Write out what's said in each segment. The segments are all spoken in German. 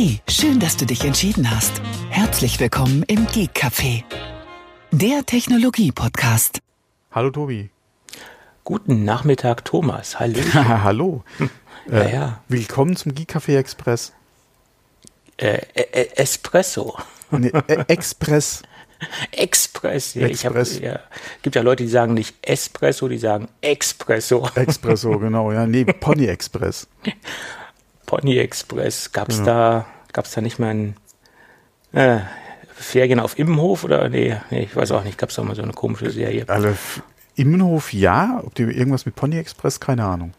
Hey, schön, dass du dich entschieden hast. Herzlich willkommen im Geek Café, der Technologie-Podcast. Hallo Tobi. Guten Nachmittag, Thomas. Hallo. Hallo. Ja, Äh, ja. Willkommen zum Geek Café Express. Äh, äh, Espresso. Nee, äh, Express. Express. Ja, Ich hab, Express. ja, gibt ja Leute, die sagen nicht Espresso, die sagen Expresso. Expresso, genau, ja. Nee, Pony Express. Pony Express. Gab's Genau. da, gab's da nicht mal ein äh, Ferien auf Immenhof oder nee, nee, ich weiß auch nicht. Gab's da mal so eine komische Serie? Alle Immenhof, ja. Ob die irgendwas mit Pony Express, keine Ahnung.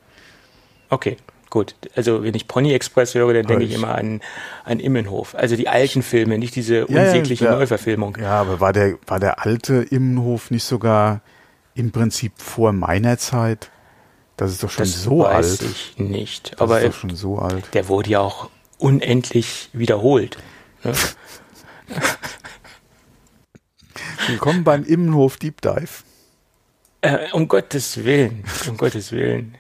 Okay, gut. Also wenn ich Pony Express höre, dann denke ich ich- immer an, an Immenhof. Also die alten Filme, nicht diese Ja, ja, unsägliche ja. Neuverfilmung. Ja, aber war der, war der alte Immenhof nicht sogar im Prinzip vor meiner Zeit? Das ist doch schon Das so weiß alt. ich nicht. Das Aber ist doch schon so alt. der wurde ja auch unendlich wiederholt. Ne? Willkommen beim Immenhof Deep Dive. Äh, um Gottes Willen, um Gottes Willen.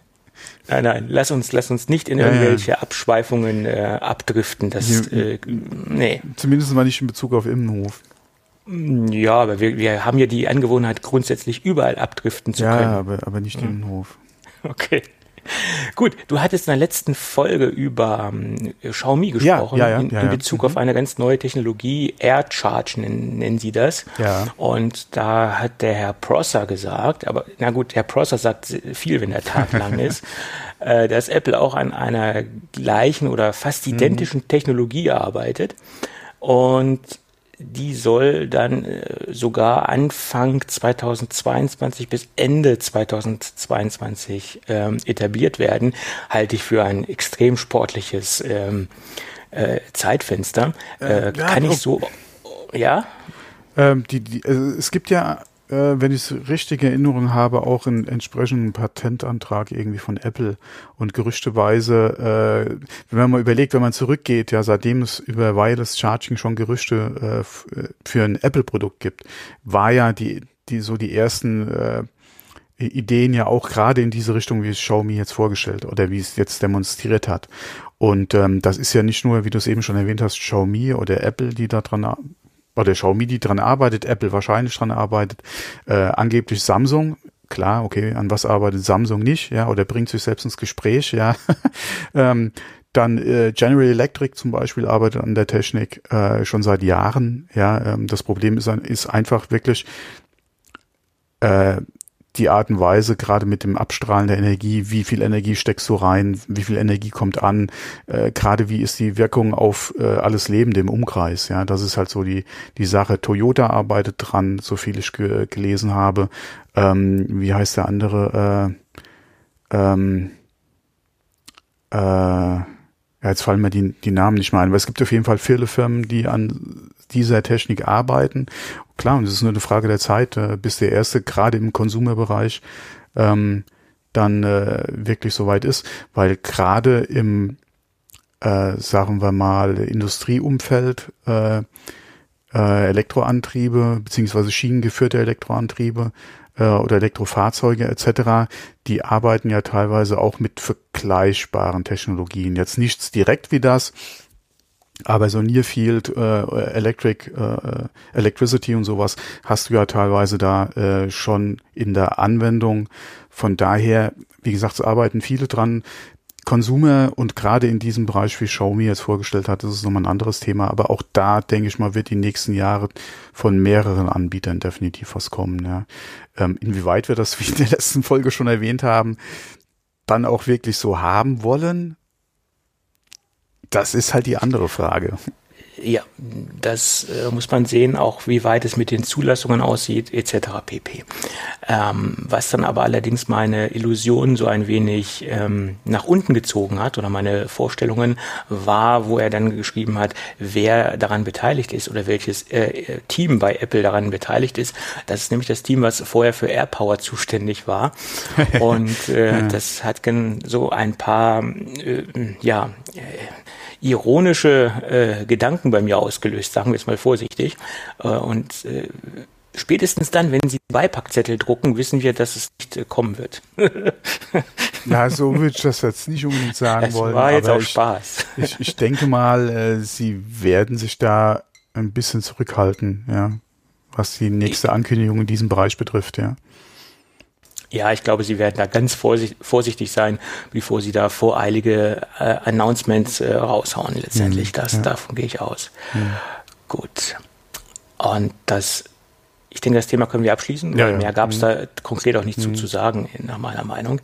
Nein, nein, lass uns, lass uns nicht in Ja, ja. irgendwelche Abschweifungen äh, abdriften. Das, Ja. äh, nee. Zumindest mal nicht in Bezug auf Immenhof. Ja, aber wir, wir haben ja die Angewohnheit, grundsätzlich überall abdriften zu Ja, können. aber, aber nicht Immenhof. Okay. Gut, du hattest in der letzten Folge über ähm, Xiaomi gesprochen, ja, ja, in, ja, in ja. Bezug auf eine ganz neue Technologie, AirCharge nennen, nennen sie das. Ja. Und da hat der Herr Prosser gesagt, aber na gut, Herr Prosser sagt viel, wenn der Tag lang ist, äh, dass Apple auch an einer gleichen oder fast Mhm. identischen Technologie arbeitet. Und die soll dann äh, sogar Anfang 2022 bis Ende 2022 ähm, etabliert werden, halte ich für ein extrem sportliches ähm, äh, Zeitfenster. Äh, ja, kann ich so, ja? Ähm, die, die, also es gibt ja, äh, wenn ich es richtig in Erinnerung habe, auch einen entsprechenden Patentantrag irgendwie von Apple und gerüchteweise, äh, wenn man mal überlegt, wenn man zurückgeht, ja, seitdem es über Wireless Charging schon Gerüchte äh, äh, für ein Apple-Produkt gibt, war ja die, die so die ersten äh, Ideen ja auch gerade in diese Richtung, wie es Xiaomi jetzt vorgestellt oder wie es jetzt demonstriert hat. Und ähm, das ist ja nicht nur, wie du es eben schon erwähnt hast, Xiaomi oder Apple, die da dran ar- oder Xiaomi, die dran arbeitet, Apple wahrscheinlich dran arbeitet, äh, angeblich Samsung. Klar, okay, an was arbeitet Samsung nicht, ja, oder bringt sich selbst ins Gespräch, ja. ähm, dann äh, General Electric zum Beispiel arbeitet an der Technik äh, schon seit Jahren. Ja, ähm, das Problem ist, ist einfach wirklich äh, die Art und Weise, gerade mit dem Abstrahlen der Energie, wie viel Energie steckst du rein, wie viel Energie kommt an, äh, gerade wie ist die Wirkung auf äh, alles Lebende im Umkreis, ja, das ist halt so die, die Sache. Toyota arbeitet dran, so viel ich ge gelesen habe. Ähm, wie heißt der andere? Äh, ähm, äh, ja, jetzt fallen mir die, die Namen nicht mehr ein, aber es gibt auf jeden Fall viele Firmen, die an dieser Technik arbeiten. Klar, und es ist nur eine Frage der Zeit, äh, bis der erste, gerade im Konsumerbereich, ähm, dann äh, wirklich soweit ist, weil gerade im, äh, sagen wir mal, Industrieumfeld, äh, äh, Elektroantriebe beziehungsweise schienengeführte Elektroantriebe äh, oder Elektrofahrzeuge etc., die arbeiten ja teilweise auch mit vergleichbaren Technologien. Jetzt nichts direkt wie das, aber so Near Field äh, Electric äh, Electricity und sowas hast du ja teilweise da äh, schon in der Anwendung. Von daher, wie gesagt, es arbeiten viele dran. Consumer und gerade in diesem Bereich, wie Xiaomi jetzt vorgestellt hat, das ist nochmal ein anderes Thema. Aber auch da, denke ich mal, wird die nächsten Jahre von mehreren Anbietern definitiv was kommen. Ja. Ähm, inwieweit wir das, wie in der letzten Folge schon erwähnt haben, dann auch wirklich so haben wollen, das ist halt die andere Frage. Ja, das äh, muss man sehen, auch wie weit es mit den Zulassungen aussieht, etc. pp. Ähm, was dann aber allerdings meine Illusion so ein wenig ähm, nach unten gezogen hat oder meine Vorstellungen war, wo er dann geschrieben hat, wer daran beteiligt ist oder welches äh, Team bei Apple daran beteiligt ist. Das ist nämlich das Team, was vorher für AirPower zuständig war. Und äh, das hat so ein paar, äh, ja, äh, ironische äh, Gedanken bei mir ausgelöst, sagen wir es mal vorsichtig. Äh, und äh, spätestens dann, wenn Sie Beipackzettel drucken, wissen wir, dass es nicht äh, kommen wird. ja, so würde ich das jetzt nicht unbedingt sagen das wollen. war jetzt auch ich, Spaß. Ich, ich denke mal, äh, Sie werden sich da ein bisschen zurückhalten, ja, was die nächste Ankündigung in diesem Bereich betrifft, ja. Ja, ich glaube, sie werden da ganz vorsichtig sein, bevor sie da voreilige äh, Announcements äh, raushauen letztendlich. Mhm, das, ja. Davon gehe ich aus. Mhm. Gut. Und das, ich denke, das Thema können wir abschließen, ja, mehr gab es mhm. da konkret auch nicht zu, mhm. zu sagen, nach meiner Meinung.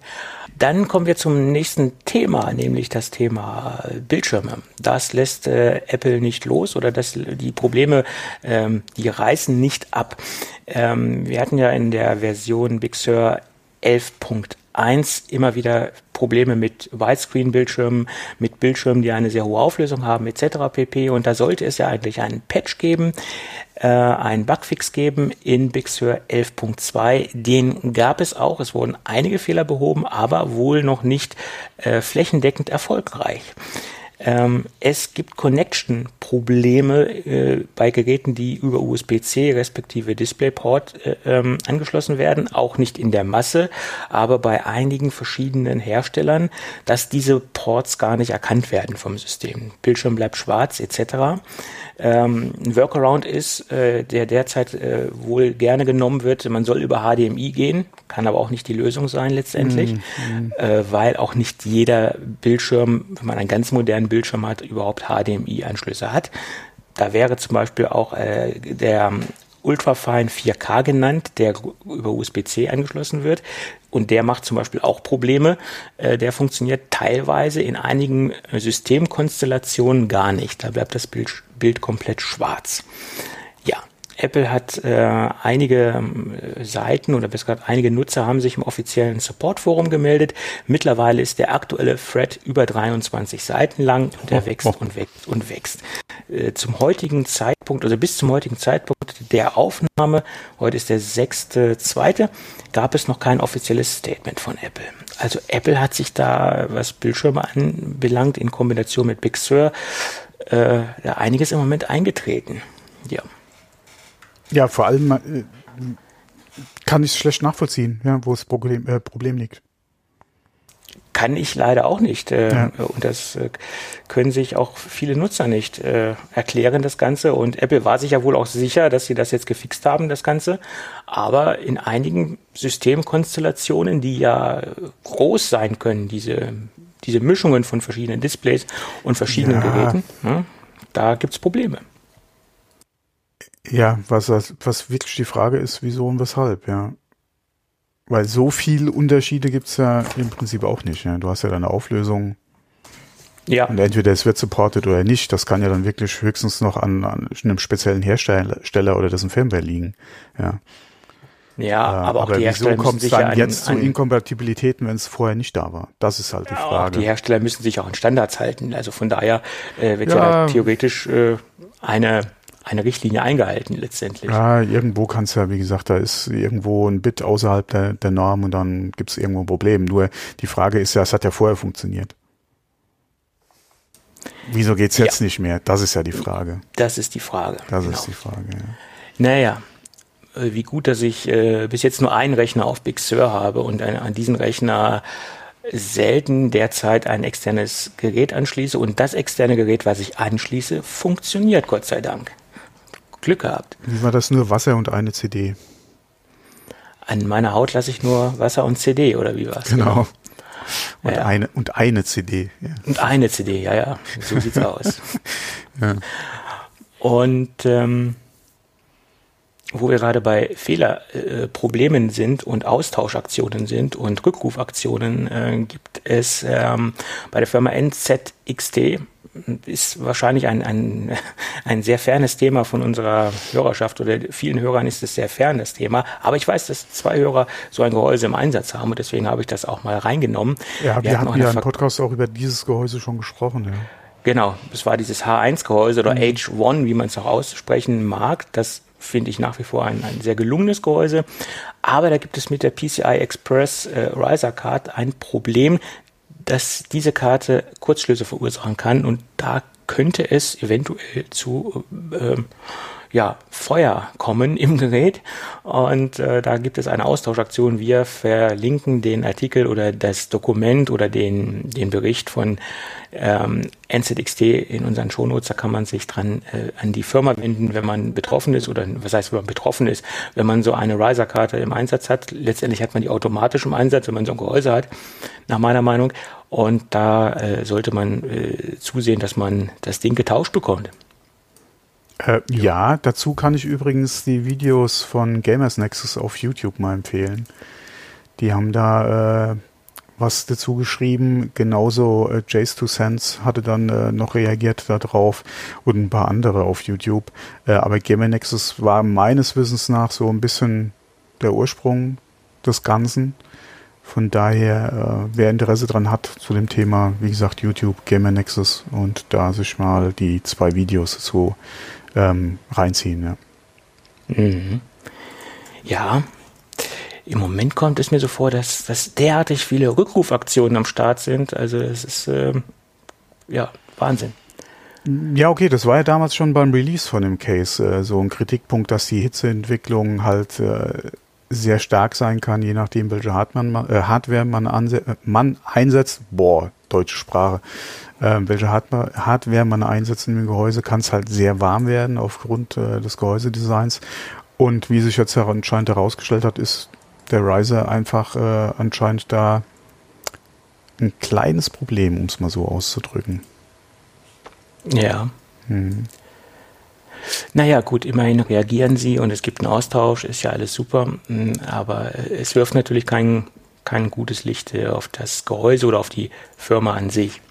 Dann kommen wir zum nächsten Thema, nämlich das Thema Bildschirme. Das lässt äh, Apple nicht los oder das, die Probleme, ähm, die reißen nicht ab. Ähm, wir hatten ja in der Version Big Sur 11.1 immer wieder Probleme mit Widescreen-Bildschirmen, mit Bildschirmen, die eine sehr hohe Auflösung haben, etc. pp. Und da sollte es ja eigentlich einen Patch geben, äh, einen Bugfix geben in Big Sur 11.2. Den gab es auch. Es wurden einige Fehler behoben, aber wohl noch nicht äh, flächendeckend erfolgreich. Ähm, es gibt Connection-Probleme äh, bei Geräten, die über USB-C respektive DisplayPort äh, ähm, angeschlossen werden, auch nicht in der Masse, aber bei einigen verschiedenen Herstellern, dass diese Ports gar nicht erkannt werden vom System. Bildschirm bleibt schwarz etc. Ähm, ein Workaround ist, äh, der derzeit äh, wohl gerne genommen wird, man soll über HDMI gehen, kann aber auch nicht die Lösung sein letztendlich, mm, mm. Weil auch nicht jeder Bildschirm, wenn man einen ganz modernen Bildschirm hat, überhaupt HDMI-Anschlüsse hat. Da wäre zum Beispiel auch äh, der Ultrafine 4K genannt, der über USB-C angeschlossen wird. Und der macht zum Beispiel auch Probleme. Äh, der funktioniert teilweise in einigen Systemkonstellationen gar nicht. Da bleibt das Bild, Bild komplett schwarz. Apple hat äh, einige äh, Seiten oder besser gesagt einige Nutzer haben sich im offiziellen Support-Forum gemeldet. Mittlerweile ist der aktuelle Thread über 23 Seiten lang und der oh, wächst oh. und wächst und wächst. Äh, zum heutigen Zeitpunkt, also bis zum heutigen Zeitpunkt der Aufnahme, heute ist der sechste, zweite, gab es noch kein offizielles Statement von Apple. Also Apple hat sich da, was Bildschirme anbelangt, in Kombination mit Big Sur, äh, einiges im Moment eingetreten. Ja. Ja, vor allem äh, kann ich es schlecht nachvollziehen, ja, wo das Problem, äh, Problem liegt. Kann ich leider auch nicht. Äh, ja. Und das äh, können sich auch viele Nutzer nicht äh, erklären, das Ganze. Und Apple war sich ja wohl auch sicher, dass sie das jetzt gefixt haben, das Ganze. Aber in einigen Systemkonstellationen, die ja groß sein können, diese, diese Mischungen von verschiedenen Displays und verschiedenen ja. Geräten, ne, da gibt's Probleme. Ja, was, was wirklich die Frage ist, wieso und weshalb, ja. Weil so viele Unterschiede gibt's ja im Prinzip auch nicht. Ja. Du hast ja deine Auflösung. Ja. Und entweder es wird supported oder nicht. Das kann ja dann wirklich höchstens noch an, an einem speziellen Hersteller oder dessen Firmware liegen. Ja. Ja, äh, aber auch aber die Hersteller kommt es dann an, jetzt an, zu Inkompatibilitäten, wenn es vorher nicht da war? Das ist halt die Frage. Auch die Hersteller müssen sich auch an Standards halten. Also von daher äh, wird ja, ja theoretisch äh, eine eine Richtlinie eingehalten letztendlich. Ja, irgendwo kann es ja, wie gesagt, da ist irgendwo ein Bit außerhalb der, der Norm und dann gibt es irgendwo ein Problem. Nur die Frage ist ja, es hat ja vorher funktioniert. Wieso geht's jetzt ja. nicht mehr? Das ist ja die Frage. Das ist die Frage. Das genau. ist die Frage, ja. Naja, äh, wie gut, dass ich äh, bis jetzt nur einen Rechner auf Big Sur habe und ein, an diesen Rechner selten derzeit ein externes Gerät anschließe und das externe Gerät, was ich anschließe, funktioniert, Gott sei Dank. Glück gehabt. Wie war das nur Wasser und eine CD? An meiner Haut lasse ich nur Wasser und CD, oder wie war's? Genau. Und, ja, eine, und eine CD. Ja. Und eine CD, ja, ja. So sieht's aus. ja. Und ähm, wo wir gerade bei Fehlerproblemen äh, sind und Austauschaktionen sind und Rückrufaktionen, äh, gibt es ähm, bei der Firma NZXT ist wahrscheinlich ein, ein, ein sehr fernes Thema von unserer Hörerschaft oder vielen Hörern ist es sehr fern, das Thema. Aber ich weiß, dass zwei Hörer so ein Gehäuse im Einsatz haben und deswegen habe ich das auch mal reingenommen. Ja, wir, wir hatten ja im Podcast auch über dieses Gehäuse schon gesprochen, ja. Genau, das war dieses H1-Gehäuse oder mhm. H1, wie man es auch aussprechen mag. Das finde ich nach wie vor ein, ein sehr gelungenes Gehäuse. Aber da gibt es mit der PCI Express äh, Riser Card ein Problem, dass diese Karte Kurzschlüsse verursachen kann. Und da könnte es eventuell zu äh, ja, Feuer kommen im Gerät. Und äh, da gibt es eine Austauschaktion. Wir verlinken den Artikel oder das Dokument oder den, den Bericht von ähm, NZXT in unseren Shownotes. Da kann man sich dran äh, an die Firma wenden, wenn man betroffen ist oder was heißt, wenn man betroffen ist, wenn man so eine Riser-Karte im Einsatz hat. Letztendlich hat man die automatisch im Einsatz, wenn man so ein Gehäuse hat, nach meiner Meinung. Und da äh, sollte man äh, zusehen, dass man das Ding getauscht bekommt. Äh, ja, dazu kann ich übrigens die Videos von Gamers Nexus auf YouTube mal empfehlen. Die haben da äh, was dazu geschrieben. Genauso äh, Jace 2 Sense hatte dann äh, noch reagiert darauf und ein paar andere auf YouTube. Äh, aber Gamer Nexus war meines Wissens nach so ein bisschen der Ursprung des Ganzen. Von daher, äh, wer Interesse dran hat zu dem Thema, wie gesagt, YouTube, Gamer Nexus und da sich mal die zwei Videos dazu ähm, reinziehen. Ja. Mhm. ja, im Moment kommt es mir so vor, dass, dass derartig viele Rückrufaktionen am Start sind. Also es ist äh, ja Wahnsinn. Ja, okay, das war ja damals schon beim Release von dem Case äh, so ein Kritikpunkt, dass die Hitzeentwicklung halt äh, sehr stark sein kann, je nachdem, welche Hardware, äh, Hardware man, man einsetzt. Boah, deutsche Sprache äh, welche Hardware man einsetzt in dem Gehäuse, kann es halt sehr warm werden aufgrund äh, des Gehäusedesigns. Und wie sich jetzt anscheinend herausgestellt hat, ist der Riser einfach äh, anscheinend da ein kleines Problem, um es mal so auszudrücken. Ja. Hm. Naja, gut, immerhin reagieren sie und es gibt einen Austausch, ist ja alles super, hm, aber es wirft natürlich kein, kein gutes Licht äh, auf das Gehäuse oder auf die Firma an sich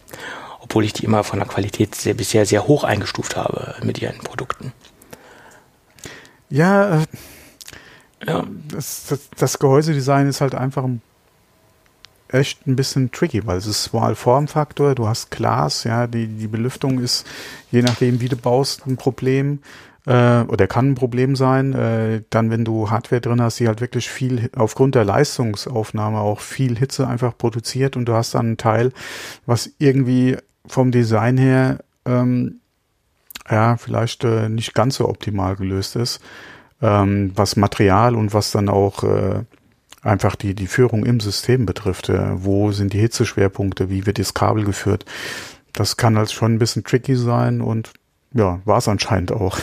obwohl ich die immer von der Qualität sehr, bisher sehr hoch eingestuft habe mit ihren Produkten. Ja, äh, ja. Das, das, das Gehäusedesign ist halt einfach echt ein bisschen tricky, weil es ist mal Formfaktor, du hast Glas, ja, die, die Belüftung ist, je nachdem, wie du baust, ein Problem äh, oder kann ein Problem sein. Äh, dann, wenn du Hardware drin hast, die halt wirklich viel, aufgrund der Leistungsaufnahme auch viel Hitze einfach produziert und du hast dann einen Teil, was irgendwie vom Design her ähm, ja vielleicht äh, nicht ganz so optimal gelöst ist, ähm, was Material und was dann auch äh, einfach die die Führung im System betrifft. Äh, wo sind die Hitzeschwerpunkte? Wie wird das Kabel geführt? Das kann halt schon ein bisschen tricky sein und ja, war es anscheinend auch,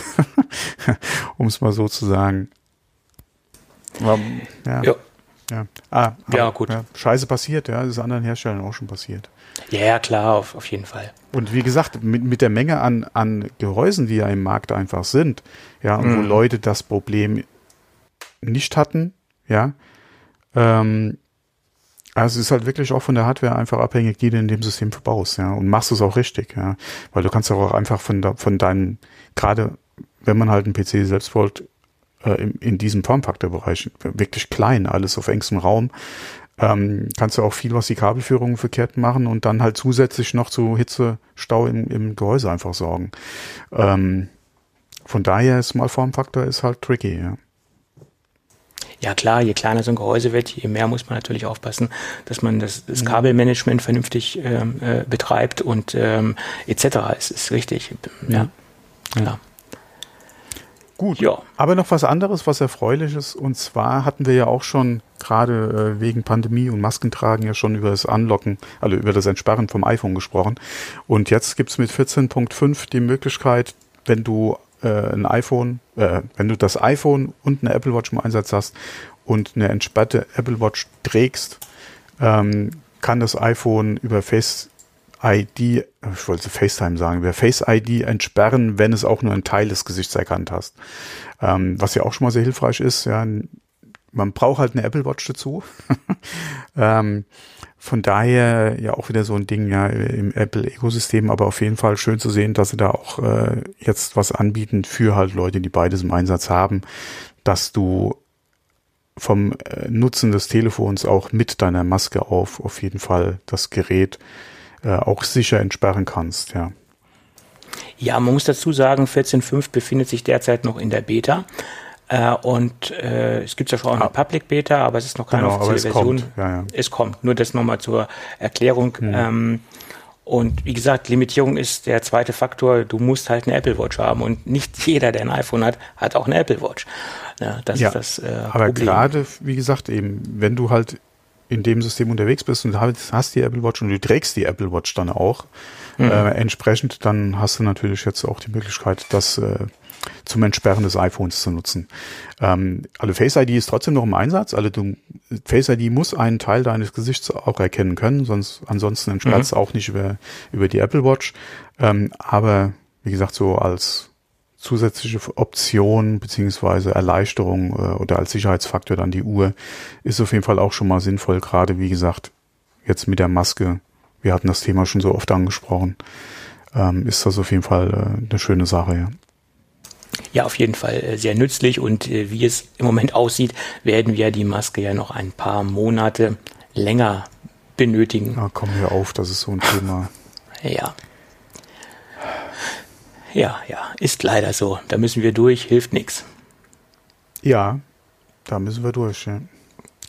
um es mal so zu sagen. Aber, ja. ja. Ja, ah, aber, ja gut. Ja, Scheiße passiert, ja, das ist anderen Herstellern auch schon passiert. Ja, ja klar, auf, auf jeden Fall. Und wie gesagt, mit, mit der Menge an, an Gehäusen, die ja im Markt einfach sind, ja, und mhm. wo Leute das Problem nicht hatten, ja, ähm, also es ist halt wirklich auch von der Hardware einfach abhängig, die du in dem System verbaust, ja, und machst es auch richtig, ja, weil du kannst auch einfach von, von deinen, gerade wenn man halt einen PC selbst wollt, äh, in, in diesem Formfaktorbereich, wirklich klein, alles auf engstem Raum, ähm, kannst du auch viel, was die Kabelführung verkehrt machen und dann halt zusätzlich noch zu Hitzestau im, im Gehäuse einfach sorgen. Ähm, von daher ist mal Formfaktor ist halt tricky, ja. Ja klar, je kleiner so ein Gehäuse wird, je mehr muss man natürlich aufpassen, dass man das, das mhm. Kabelmanagement vernünftig ähm, äh, betreibt und ähm, etc. Es ist richtig. Ja, ja. klar. Gut. Ja. Aber noch was anderes, was erfreuliches. Und zwar hatten wir ja auch schon gerade äh, wegen Pandemie und Maskentragen ja schon über das Anlocken, also über das Entsperren vom iPhone gesprochen. Und jetzt gibt's mit 14.5 die Möglichkeit, wenn du äh, ein iPhone, äh, wenn du das iPhone und eine Apple Watch im Einsatz hast und eine entsperrte Apple Watch trägst, ähm, kann das iPhone über Face ID, ich wollte FaceTime sagen, über Face ID entsperren, wenn es auch nur einen Teil des Gesichts erkannt hast. Ähm, was ja auch schon mal sehr hilfreich ist, ja, man braucht halt eine Apple Watch dazu. ähm, von daher ja auch wieder so ein Ding ja im Apple-Ökosystem, aber auf jeden Fall schön zu sehen, dass sie da auch äh, jetzt was anbieten für halt Leute, die beides im Einsatz haben, dass du vom äh, Nutzen des Telefons auch mit deiner Maske auf auf jeden Fall das Gerät äh, auch sicher entsperren kannst, ja. Ja, man muss dazu sagen, 14.5 befindet sich derzeit noch in der Beta. Äh, und äh, es gibt ja schon auch eine ah. Public Beta, aber es ist noch keine genau, offizielle Version. Kommt. Ja, ja. Es kommt. Nur das nochmal zur Erklärung. Mhm. Ähm, Und wie gesagt, Limitierung ist der zweite Faktor. Du musst halt eine Apple Watch haben und nicht jeder, der ein iPhone hat, hat auch eine Apple Watch. Ja, das ja, ist das äh, aber gerade, wie gesagt, eben, wenn du halt in dem System unterwegs bist und hast die Apple Watch und du trägst die Apple Watch dann auch, mhm. äh, entsprechend, dann hast du natürlich jetzt auch die Möglichkeit, das äh, zum Entsperren des iPhones zu nutzen. Ähm, also Face ID ist trotzdem noch im Einsatz. Also du, Face ID muss einen Teil deines Gesichts auch erkennen können, sonst ansonsten entsperrt es mhm. auch nicht über, über die Apple Watch. Ähm, aber wie gesagt, so als zusätzliche Option beziehungsweise Erleichterung äh, oder als Sicherheitsfaktor dann die Uhr ist auf jeden Fall auch schon mal sinnvoll, gerade wie gesagt, jetzt mit der Maske. Wir hatten das Thema schon so oft angesprochen. Ähm, ist das auf jeden Fall äh, eine schöne Sache, ja. Ja, auf jeden Fall äh, sehr nützlich und äh, wie es im Moment aussieht, werden wir die Maske ja noch ein paar Monate länger benötigen. Na, komm hier auf, das ist so ein Thema. ja. Ja, ja, ist leider so. Da müssen wir durch, hilft nichts. Ja, da müssen wir durch. Ja.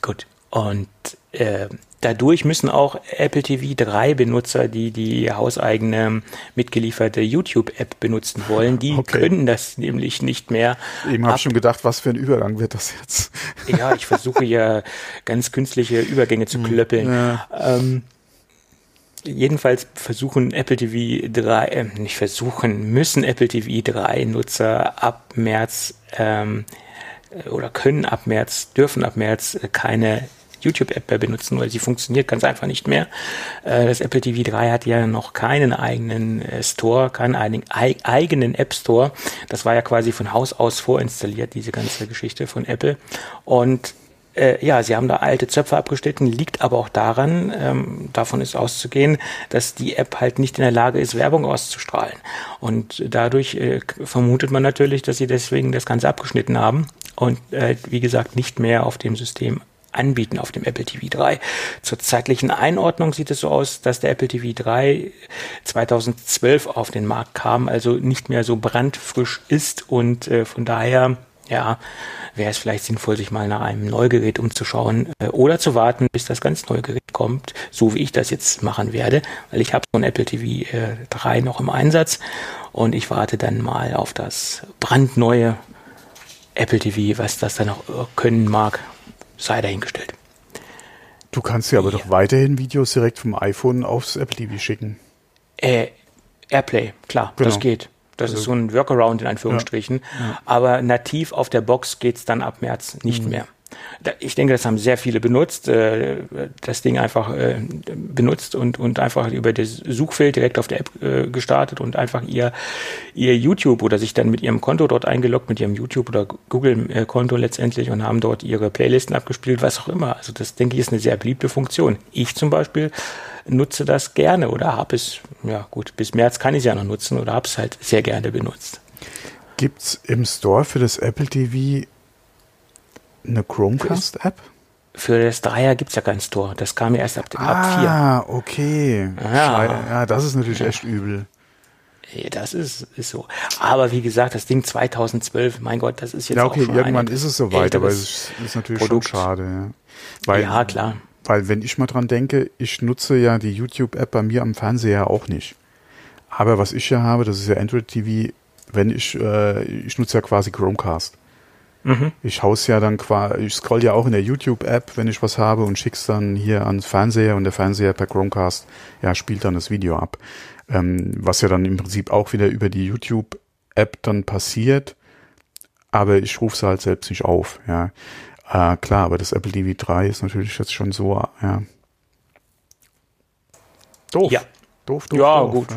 Gut. Und äh, dadurch müssen auch Apple TV 3 Benutzer, die die hauseigene mitgelieferte YouTube-App benutzen wollen, die okay. können das nämlich nicht mehr. Eben habe ich schon gedacht, was für ein Übergang wird das jetzt? Ja, ich versuche ja ganz künstliche Übergänge zu hm, klöppeln. Ja. Ähm, jedenfalls versuchen Apple TV 3, äh, nicht versuchen, müssen Apple TV 3 Nutzer ab März ähm, oder können ab März, dürfen ab März keine YouTube-App mehr benutzen, weil sie funktioniert ganz einfach nicht mehr. Äh, das Apple TV 3 hat ja noch keinen eigenen äh, Store, keinen eigenen App Store. Das war ja quasi von Haus aus vorinstalliert, diese ganze Geschichte von Apple. Und äh, ja, sie haben da alte Zöpfe abgeschnitten, liegt aber auch daran, ähm, davon ist auszugehen, dass die App halt nicht in der Lage ist, Werbung auszustrahlen. Und dadurch äh, vermutet man natürlich, dass sie deswegen das Ganze abgeschnitten haben und äh, wie gesagt nicht mehr auf dem System anbieten auf dem Apple TV 3. Zur zeitlichen Einordnung sieht es so aus, dass der Apple TV 3 2012 auf den Markt kam, also nicht mehr so brandfrisch ist und äh, von daher ja, wäre es vielleicht sinnvoll, sich mal nach einem Neugerät umzuschauen äh, oder zu warten, bis das ganz neue Gerät kommt, so wie ich das jetzt machen werde, weil ich habe so ein Apple TV äh, 3 noch im Einsatz und ich warte dann mal auf das brandneue Apple TV, was das dann noch äh, können mag sei dahingestellt. Du kannst ja aber ja. doch weiterhin Videos direkt vom iPhone aufs Apple TV schicken. Äh, Airplay, klar, genau. das geht. Das also, ist so ein Workaround in Anführungsstrichen. Ja, ja. Aber nativ auf der Box geht es dann ab März nicht mhm. mehr ich denke, das haben sehr viele benutzt, äh, das Ding einfach äh, benutzt und, und einfach über das Suchfeld direkt auf der App äh, gestartet und einfach ihr, ihr YouTube oder sich dann mit ihrem Konto dort eingeloggt, mit ihrem YouTube oder Google-Konto letztendlich und haben dort ihre Playlisten abgespielt, was auch immer. Also das, denke ich, ist eine sehr beliebte Funktion. Ich zum Beispiel nutze das gerne oder habe es, ja gut, bis März kann ich es ja noch nutzen oder habe es halt sehr gerne benutzt. Gibt's im Store für das Apple TV eine Chromecast-App? Für das Dreier gibt es ja keinen Store. Das kam ja erst ab, ah, ab 4. Ah, okay. Ja. ja, das ist natürlich ja. echt übel. Das ist, ist so. Aber wie gesagt, das Ding 2012, mein Gott, das ist jetzt ja, okay, auch schon irgendwann ist es soweit, aber es ist natürlich Produkt. schon schade. Ja. Weil, ja, klar. Weil wenn ich mal dran denke, ich nutze ja die YouTube-App bei mir am Fernseher auch nicht. Aber was ich ja habe, das ist ja Android TV, wenn ich, äh, ich nutze ja quasi Chromecast. Mhm. Ich hau's ja dann quasi, ich scroll ja auch in der YouTube-App, wenn ich was habe und schick's dann hier ans Fernseher und der Fernseher per Chromecast, ja, spielt dann das Video ab. Ähm, was ja dann im Prinzip auch wieder über die YouTube-App dann passiert, aber ich rufe es halt selbst nicht auf, ja. Äh, klar, aber das Apple TV 3 ist natürlich jetzt schon so, ja. Doof. Ja. Doof, doof, ja, doof. gut.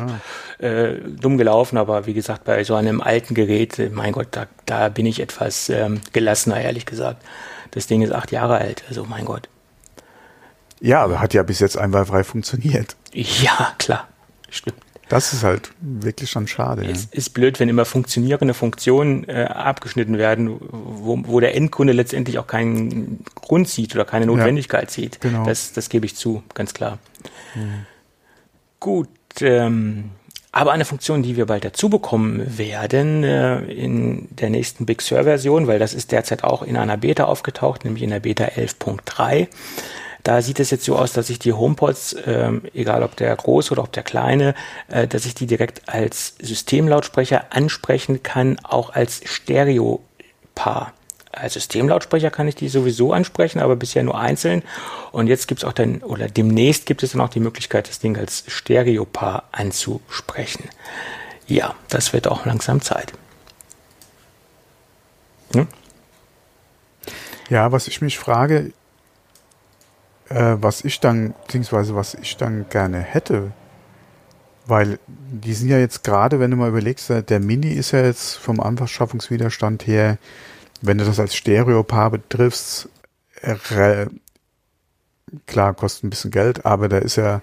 Ja. Äh, dumm gelaufen, aber wie gesagt, bei so einem alten Gerät, äh, mein Gott, da, da bin ich etwas ähm, gelassener, ehrlich gesagt. Das Ding ist acht Jahre alt, also mein Gott. Ja, aber hat ja bis jetzt einwandfrei funktioniert. Ja, klar, stimmt. Das ist halt wirklich schon schade. Es ja. ist blöd, wenn immer funktionierende Funktionen äh, abgeschnitten werden, wo, wo der Endkunde letztendlich auch keinen Grund sieht oder keine Notwendigkeit ja, sieht. Genau. Das, das gebe ich zu, ganz klar. Mhm. Gut, ähm, aber eine Funktion, die wir bald dazu bekommen werden äh, in der nächsten Big Sur Version, weil das ist derzeit auch in einer Beta aufgetaucht, nämlich in der Beta 11.3. da sieht es jetzt so aus, dass ich die HomePods, ähm, egal ob der große oder ob der kleine, äh, dass ich die direkt als Systemlautsprecher ansprechen kann, auch als Stereo-Paar. Als Systemlautsprecher kann ich die sowieso ansprechen, aber bisher nur einzeln. Und jetzt gibt es auch dann, oder demnächst gibt es dann auch die Möglichkeit, das Ding als Stereopaar anzusprechen. Ja, das wird auch langsam Zeit. Hm? Ja, was ich mich frage, äh, was ich dann, beziehungsweise was ich dann gerne hätte, weil die sind ja jetzt gerade, wenn du mal überlegst, der Mini ist ja jetzt vom Anschaffungswiderstand her wenn du das als Stereopaar betriffst, äh, klar, kostet ein bisschen Geld, aber da ist ja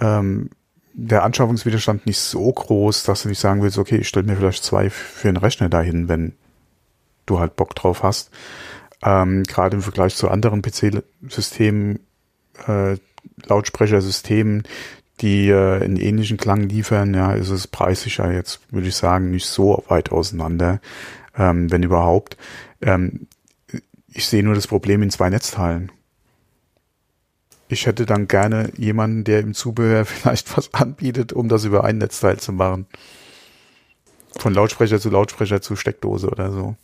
ähm, der Anschaffungswiderstand nicht so groß, dass du nicht sagen willst, okay, ich stelle mir vielleicht zwei für einen Rechner dahin, wenn du halt Bock drauf hast. Ähm, Gerade im Vergleich zu anderen PC-Systemen, äh, Lautsprechersystemen, die äh, einen ähnlichen Klang liefern, ja, ist es preislich ja jetzt, würde ich sagen, nicht so weit auseinander ähm, wenn überhaupt. Ähm, ich sehe nur das Problem in zwei Netzteilen. Ich hätte dann gerne jemanden, der im Zubehör vielleicht was anbietet, um das über ein Netzteil zu machen. Von Lautsprecher zu Lautsprecher zu Steckdose oder so.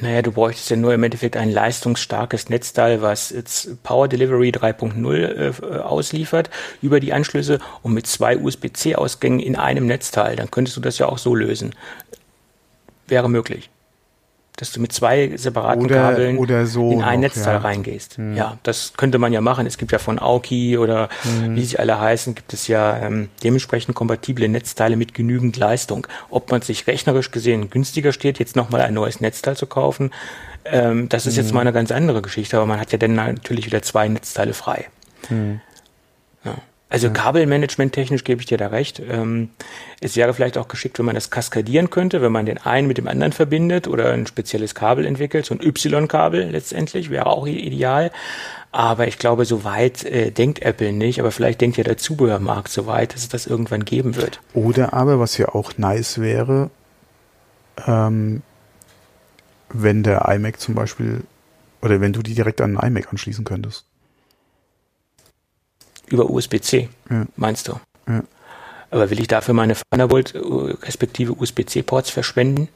Naja, du bräuchtest ja nur im Endeffekt ein leistungsstarkes Netzteil, was jetzt Power Delivery 3.0 äh, ausliefert über die Anschlüsse und mit zwei USB-C-Ausgängen in einem Netzteil. Dann könntest du das ja auch so lösen wäre möglich. Dass du mit zwei separaten oder, Kabeln oder so in ein noch, Netzteil ja. reingehst. Hm. Ja, das könnte man ja machen. Es gibt ja von Aoki oder Hm. wie sie alle heißen, gibt es ja ähm, dementsprechend kompatible Netzteile mit genügend Leistung. Ob man sich rechnerisch gesehen günstiger steht, jetzt nochmal ein neues Netzteil zu kaufen, ähm, das ist Hm. jetzt mal eine ganz andere Geschichte, aber man hat ja dann natürlich wieder zwei Netzteile frei. Hm. Ja. Also Kabelmanagement technisch gebe ich dir da recht. Ähm, es wäre vielleicht auch geschickt, wenn man das kaskadieren könnte, wenn man den einen mit dem anderen verbindet oder ein spezielles Kabel entwickelt, so ein Y-Kabel letztendlich, wäre auch ideal. Aber ich glaube, so weit äh, denkt Apple nicht, aber vielleicht denkt ja der Zubehörmarkt so weit, dass es das irgendwann geben wird. Oder aber, was ja auch nice wäre, ähm, wenn der iMac zum Beispiel, oder wenn du die direkt an einen iMac anschließen könntest. Über USB-C, Ja. meinst du? Ja. Aber will ich dafür meine Thunderbolt äh, respektive USB-C-Ports verschwenden?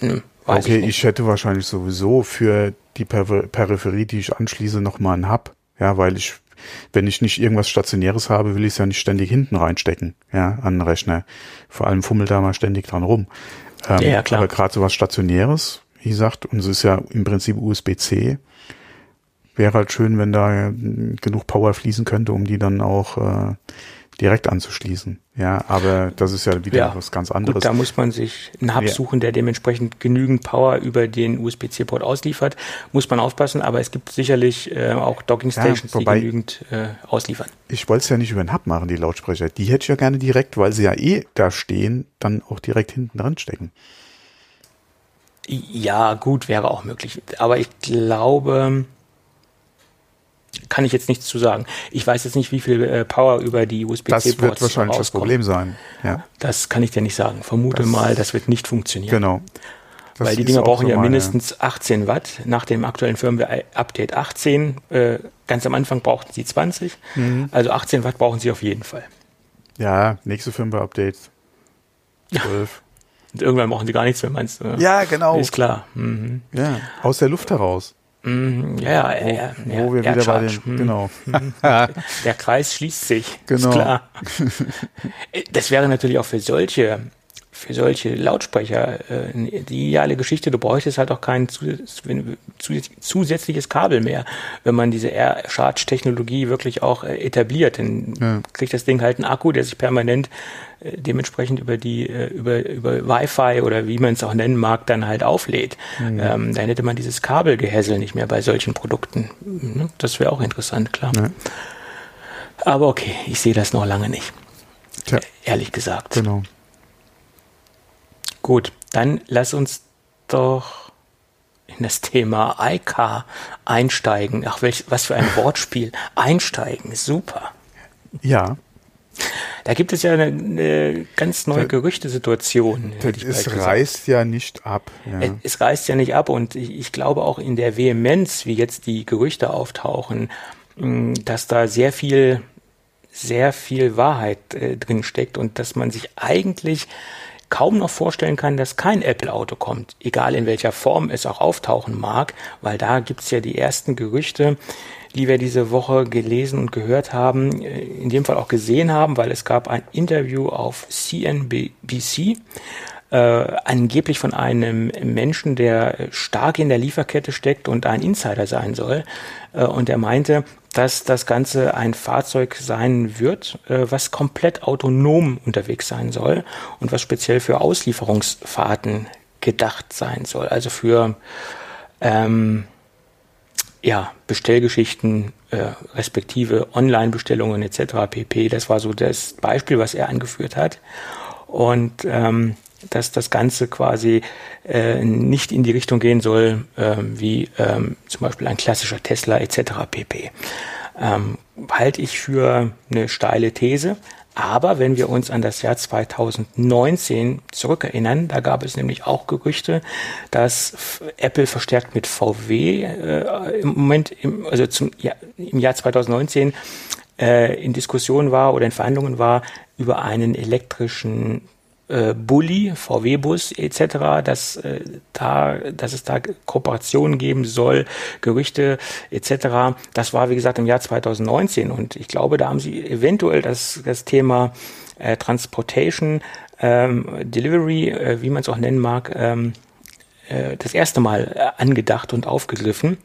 Hm, okay, ich ich hätte wahrscheinlich sowieso für die Per- Peripherie, die ich anschließe, nochmal einen Hub. Ja, weil ich, wenn ich nicht irgendwas Stationäres habe, will ich es ja nicht ständig hinten reinstecken, ja, an den Rechner. Vor allem fummelt da mal ständig dran rum. Ähm, ja, klar. Aber gerade so was Stationäres, wie gesagt, und es ist ja im Prinzip USB-C, wäre halt schön, wenn da genug Power fließen könnte, um die dann auch äh, direkt anzuschließen. Ja, aber das ist ja wieder Ja, was ganz anderes. Gut, da muss man sich einen Hub Ja. suchen, der dementsprechend genügend Power über den USB-C-Port ausliefert. Muss man aufpassen, aber es gibt sicherlich äh, auch Docking Stations, wobei- die genügend äh, ausliefern. ich wollte es ja nicht über den Hub machen, die Lautsprecher. Die hätte ich ja gerne direkt, weil sie ja eh da stehen, dann auch direkt hinten dran stecken. Ja, gut, wäre auch möglich. Aber ich glaube, kann ich jetzt nichts zu sagen. Ich weiß jetzt nicht, wie viel äh, Power über die USB-C-Ports Das wird wahrscheinlich das. Problem sein. Ja, Das kann ich dir nicht sagen. Vermute Das- mal, das wird nicht funktionieren. genau. Das Weil die Dinger auch brauchen so ja mindestens 18 Watt. Nach dem aktuellen Firmware-Update 18. Äh, ganz am Anfang brauchten sie 20. Mhm. Also 18 Watt brauchen sie auf jeden Fall. Ja, nächste Firmware-Update. 12. Und irgendwann brauchen sie gar nichts mehr, meinst du? Ja, genau. Ist klar. Mhm. Ja, aus der Luft heraus. Mhm. Ja, ja, ja, Wo ja, wir wieder bei Erdcharge. den, Mhm. genau. Der Kreis schließt sich. Genau. Ist klar. Das wäre natürlich auch für solche, für solche Lautsprecher äh, die ideale Geschichte. Du bräuchtest halt auch kein zusätzliches Kabel mehr, wenn man diese Air-Charge-Technologie wirklich auch äh, etabliert. Dann Ja. kriegt das Ding halt einen Akku, der sich permanent äh, dementsprechend über die äh, über über Wi-Fi oder wie man es auch nennen mag, dann halt auflädt. Mhm. Ähm, dann hätte man dieses Kabelgehässel nicht mehr bei solchen Produkten. Mhm, Das wäre auch interessant, klar. Ja. Aber okay, ich sehe das noch lange nicht. Tja, Ehrlich gesagt. genau. Gut, dann lass uns doch in das Thema iCar einsteigen. Ach, welch, was für ein Wortspiel. Einsteigen, super. Ja, Da gibt es ja eine, eine ganz neue Da- Gerüchtesituation. hätte ich es reißt ja nicht ab. Ja. Es, es reißt ja nicht ab und ich, ich glaube auch in der Vehemenz, wie jetzt die Gerüchte auftauchen, dass da sehr viel, sehr viel Wahrheit äh, drin steckt und dass man sich eigentlich kaum noch vorstellen kann, dass kein Apple-Auto kommt, egal in welcher Form es auch auftauchen mag, weil da gibt's ja die ersten Gerüchte, die wir diese Woche gelesen und gehört haben, äh, in dem Fall auch gesehen haben, weil es gab ein Interview auf CNBC, äh, angeblich von einem Menschen, der stark in der Lieferkette steckt und ein Insider sein soll. Äh, und er meinte, dass das Ganze ein Fahrzeug sein wird, äh, was komplett autonom unterwegs sein soll und was speziell für Auslieferungsfahrten gedacht sein soll. Also für ähm, ja, Bestellgeschichten, äh, respektive Online-Bestellungen etc. pp. Das war so das Beispiel, was er angeführt hat. Und ähm, dass das Ganze quasi äh, nicht in die Richtung gehen soll, äh, wie ähm, zum Beispiel ein klassischer Tesla etc. pp. Ähm, halte ich für eine steile These. Aber wenn wir uns an das Jahr 2019 zurückerinnern, da gab es nämlich auch Gerüchte, dass Apple verstärkt mit VW äh, im Moment, im, also zum, ja, im Jahr 2019 äh, in Diskussion war oder in Verhandlungen war über einen elektrischen äh, Bulli, VW-Bus etc., dass, äh, da, dass es da Kooperationen geben soll, Gerüchte etc. Das war, wie gesagt, im Jahr 2019 und ich glaube, da haben sie eventuell das, das Thema äh, Transportation, ähm, Delivery, äh, wie man es auch nennen mag, ähm, äh, das erste Mal äh, angedacht und aufgegriffen.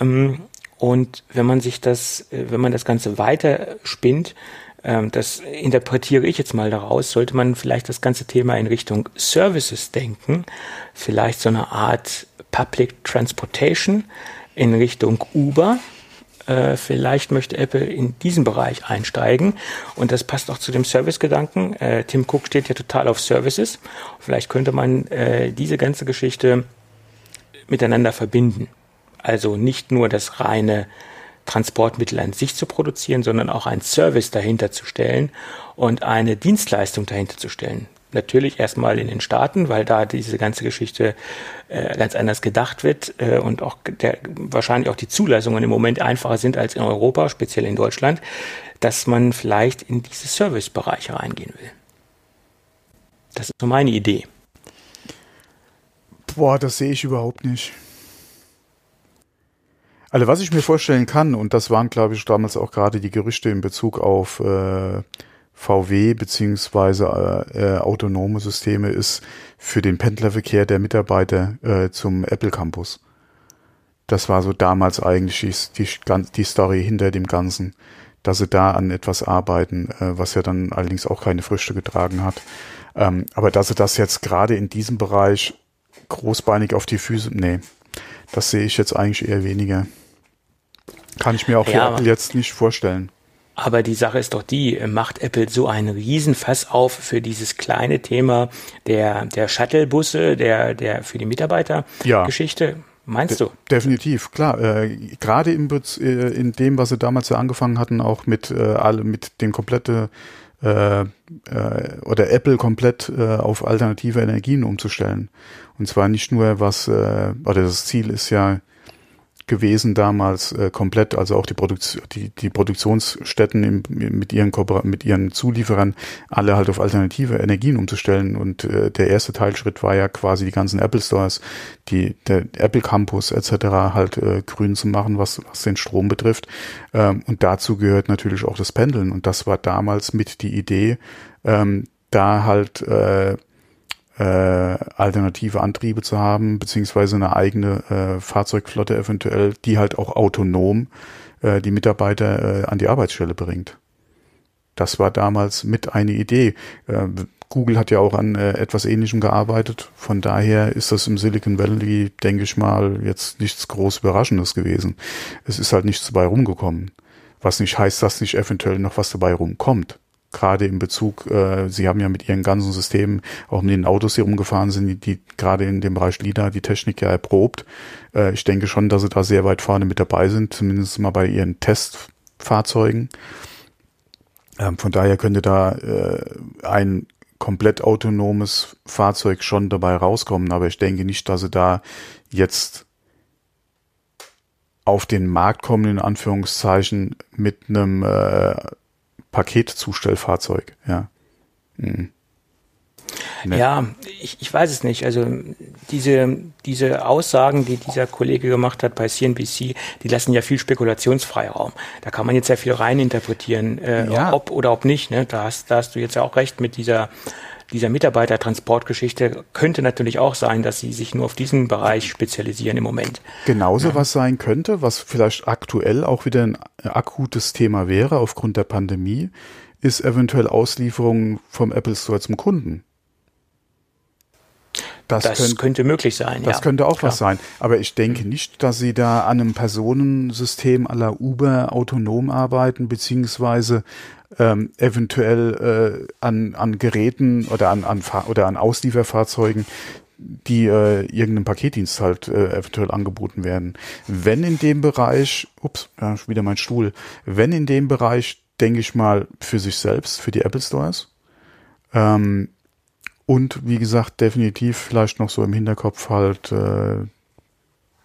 Ähm, und wenn man sich das, äh, wenn man das Ganze weiter spinnt, das interpretiere ich jetzt mal daraus, sollte man vielleicht das ganze Thema in Richtung Services denken, vielleicht so eine Art Public Transportation in Richtung Uber. Äh, vielleicht möchte Apple in diesen Bereich einsteigen und das passt auch zu dem Service-Gedanken. Äh, Tim Cook steht ja total auf Services. Vielleicht könnte man äh, diese ganze Geschichte miteinander verbinden. Also nicht nur das reine Transportmittel an sich zu produzieren, sondern auch einen Service dahinter zu stellen und eine Dienstleistung dahinter zu stellen. Natürlich erstmal in den Staaten, weil da diese ganze Geschichte äh, ganz anders gedacht wird äh, und auch der, wahrscheinlich auch die Zulassungen im Moment einfacher sind als in Europa, speziell in Deutschland, dass man vielleicht in diese Servicebereiche reingehen will. Das ist so meine Idee. Boah, das sehe ich überhaupt nicht. Also was ich mir vorstellen kann, und das waren, glaube ich, damals auch gerade die Gerüchte in Bezug auf äh, VW beziehungsweise äh, äh, autonome Systeme, ist für den Pendlerverkehr der Mitarbeiter äh, zum Apple Campus. Das war so damals eigentlich die, die, die Story hinter dem Ganzen, dass sie da an etwas arbeiten, äh, was ja dann allerdings auch keine Früchte getragen hat. Ähm, aber dass sie das jetzt gerade in diesem Bereich großbeinig auf die Füße, nee, das sehe ich jetzt eigentlich eher weniger. Kann ich mir auch ja, Apple jetzt nicht vorstellen. Aber die Sache ist doch die, macht Apple so einen Riesenfass auf für dieses kleine Thema der, der Shuttlebusse, der, der für die Mitarbeiter-Geschichte? Ja. Meinst du? De definitiv, klar. Äh, Gerade in, äh, in dem, was sie damals ja angefangen hatten, auch mit äh, alle, mit dem komplette äh, äh, oder Apple komplett äh, auf alternative Energien umzustellen. Und zwar nicht nur was, äh, oder das Ziel ist ja gewesen damals äh, komplett, also auch die, Produktion, die, die Produktionsstätten im, mit ihren mit ihren Zulieferern alle halt auf alternative Energien umzustellen. Und äh, der erste Teilschritt war ja quasi die ganzen Apple Stores, die der Apple Campus etc. halt äh, grün zu machen, was, was den Strom betrifft. Ähm, und dazu gehört natürlich auch das Pendeln. Und das war damals mit die Idee, ähm, da halt äh, äh, alternative Antriebe zu haben, beziehungsweise eine eigene äh, Fahrzeugflotte eventuell, die halt auch autonom äh, die Mitarbeiter äh, an die Arbeitsstelle bringt. Das war damals mit eine Idee. Äh, Google hat ja auch an äh, etwas Ähnlichem gearbeitet. Von daher ist das im Silicon Valley, denke ich mal, jetzt nichts groß Überraschendes gewesen. Es ist halt nichts dabei rumgekommen. Was nicht heißt, dass nicht eventuell noch was dabei rumkommt gerade in Bezug, äh, Sie haben ja mit Ihren ganzen Systemen, auch mit den Autos, die rumgefahren sind, die, die gerade in dem Bereich LIDA die Technik ja erprobt. Äh, ich denke schon, dass Sie da sehr weit vorne mit dabei sind, zumindest mal bei Ihren Testfahrzeugen. Ähm, von daher könnte da äh, ein komplett autonomes Fahrzeug schon dabei rauskommen, aber ich denke nicht, dass Sie da jetzt auf den Markt kommen, in Anführungszeichen, mit einem äh, Paketzustellfahrzeug, ja. Mhm. Nee. Ja, ich, ich weiß es nicht. Also diese, diese Aussagen, die dieser Kollege gemacht hat bei CNBC, die lassen ja viel Spekulationsfreiraum. Da kann man jetzt sehr viel reininterpretieren, äh, ja. ob oder ob nicht. Ne? Da, hast, da hast du jetzt ja auch recht mit dieser dieser Mitarbeitertransportgeschichte könnte natürlich auch sein, dass sie sich nur auf diesen Bereich spezialisieren im Moment. Genauso ja. was sein könnte, was vielleicht aktuell auch wieder ein akutes Thema wäre aufgrund der Pandemie, ist eventuell Auslieferung vom Apple Store zum Kunden. Das, das könnt, könnte möglich sein. Das ja, könnte auch klar. was sein. Aber ich denke mhm. nicht, dass sie da an einem Personensystem aller Uber autonom arbeiten, beziehungsweise ähm, eventuell äh, an, an Geräten oder an, an oder an Auslieferfahrzeugen, die äh, irgendeinem Paketdienst halt äh, eventuell angeboten werden. Wenn in dem Bereich, ups, ja, wieder mein Stuhl, wenn in dem Bereich, denke ich mal, für sich selbst, für die Apple Stores, ähm, und wie gesagt, definitiv vielleicht noch so im Hinterkopf halt äh,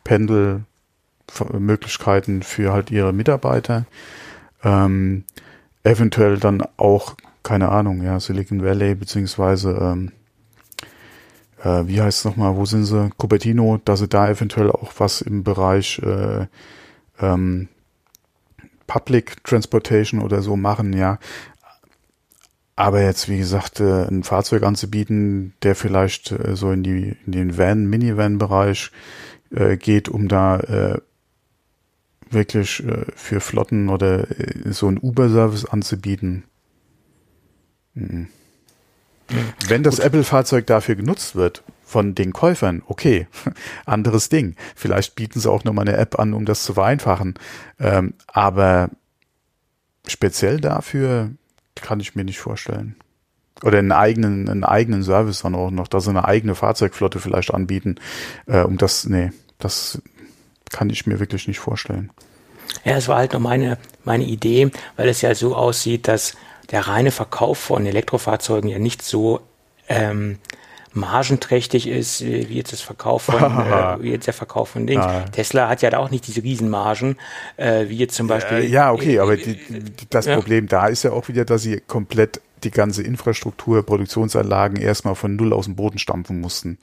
Pendelmöglichkeiten für halt ihre Mitarbeiter. Ähm, eventuell dann auch, keine Ahnung, ja, Silicon Valley, beziehungsweise ähm, äh, wie heißt es nochmal, wo sind sie? Cupertino, dass sie da eventuell auch was im Bereich äh, ähm, Public Transportation oder so machen, ja. Aber jetzt, wie gesagt, äh, ein Fahrzeug anzubieten, der vielleicht äh, so in die in den Van, Minivan-Bereich äh, geht, um da äh, wirklich äh, für Flotten oder äh, so einen Uber-Service anzubieten. Mhm. Wenn das Apple-Fahrzeug dafür genutzt wird von den Käufern, okay, anderes Ding. Vielleicht bieten sie auch nochmal eine App an, um das zu vereinfachen. Ähm, aber speziell dafür kann ich mir nicht vorstellen. Oder einen eigenen, einen eigenen Service dann auch noch, dass sie eine eigene Fahrzeugflotte vielleicht anbieten, äh, um das, nee, das kann ich mir wirklich nicht vorstellen. Ja, es war halt noch meine, meine Idee, weil es ja so aussieht, dass der reine Verkauf von Elektrofahrzeugen ja nicht so ähm, margenträchtig ist, wie jetzt das Verkauf von, äh, wie jetzt der Verkauf von Dings. Ja. Tesla hat ja da auch nicht diese Riesenmargen, äh, wie jetzt zum Beispiel. Äh, ja, okay, aber die, die, das ja. Problem da ist ja auch wieder, dass sie komplett die ganze Infrastruktur, Produktionsanlagen erstmal von Null aus dem Boden stampfen mussten.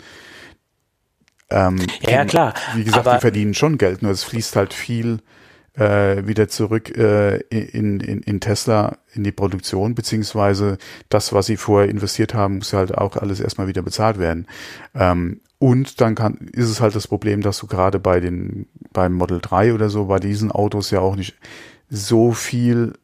Ähm, ja, klar. Wie gesagt, aber, die verdienen schon Geld, nur es fließt halt viel äh, wieder zurück äh, in, in, in Tesla in die Produktion, beziehungsweise das, was sie vorher investiert haben, muss halt auch alles erstmal wieder bezahlt werden. Ähm, und dann kann, ist es halt das Problem, dass du gerade bei den, beim Model 3 oder so, bei diesen Autos ja auch nicht so viel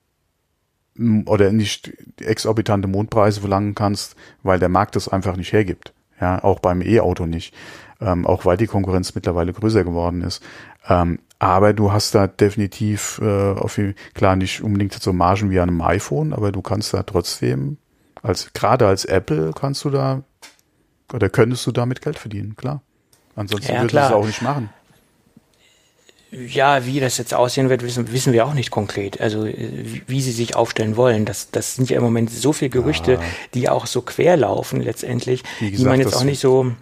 oder nicht exorbitante Mondpreise verlangen kannst, weil der Markt das einfach nicht hergibt. Ja, auch beim E-Auto nicht. Ähm, auch weil die Konkurrenz mittlerweile größer geworden ist. Ähm, aber du hast da definitiv, äh, auf, klar nicht unbedingt so Margen wie an einem iPhone, aber du kannst da trotzdem, als gerade als Apple kannst du da oder könntest du damit Geld verdienen, klar. Ansonsten ja, würdest du es auch nicht machen. Ja, wie das jetzt aussehen wird, wissen, wissen wir auch nicht konkret. Also wie, wie sie sich aufstellen wollen. Das, das sind ja im Moment so viele Gerüchte, ja. die auch so quer laufen letztendlich, gesagt, die man jetzt auch nicht so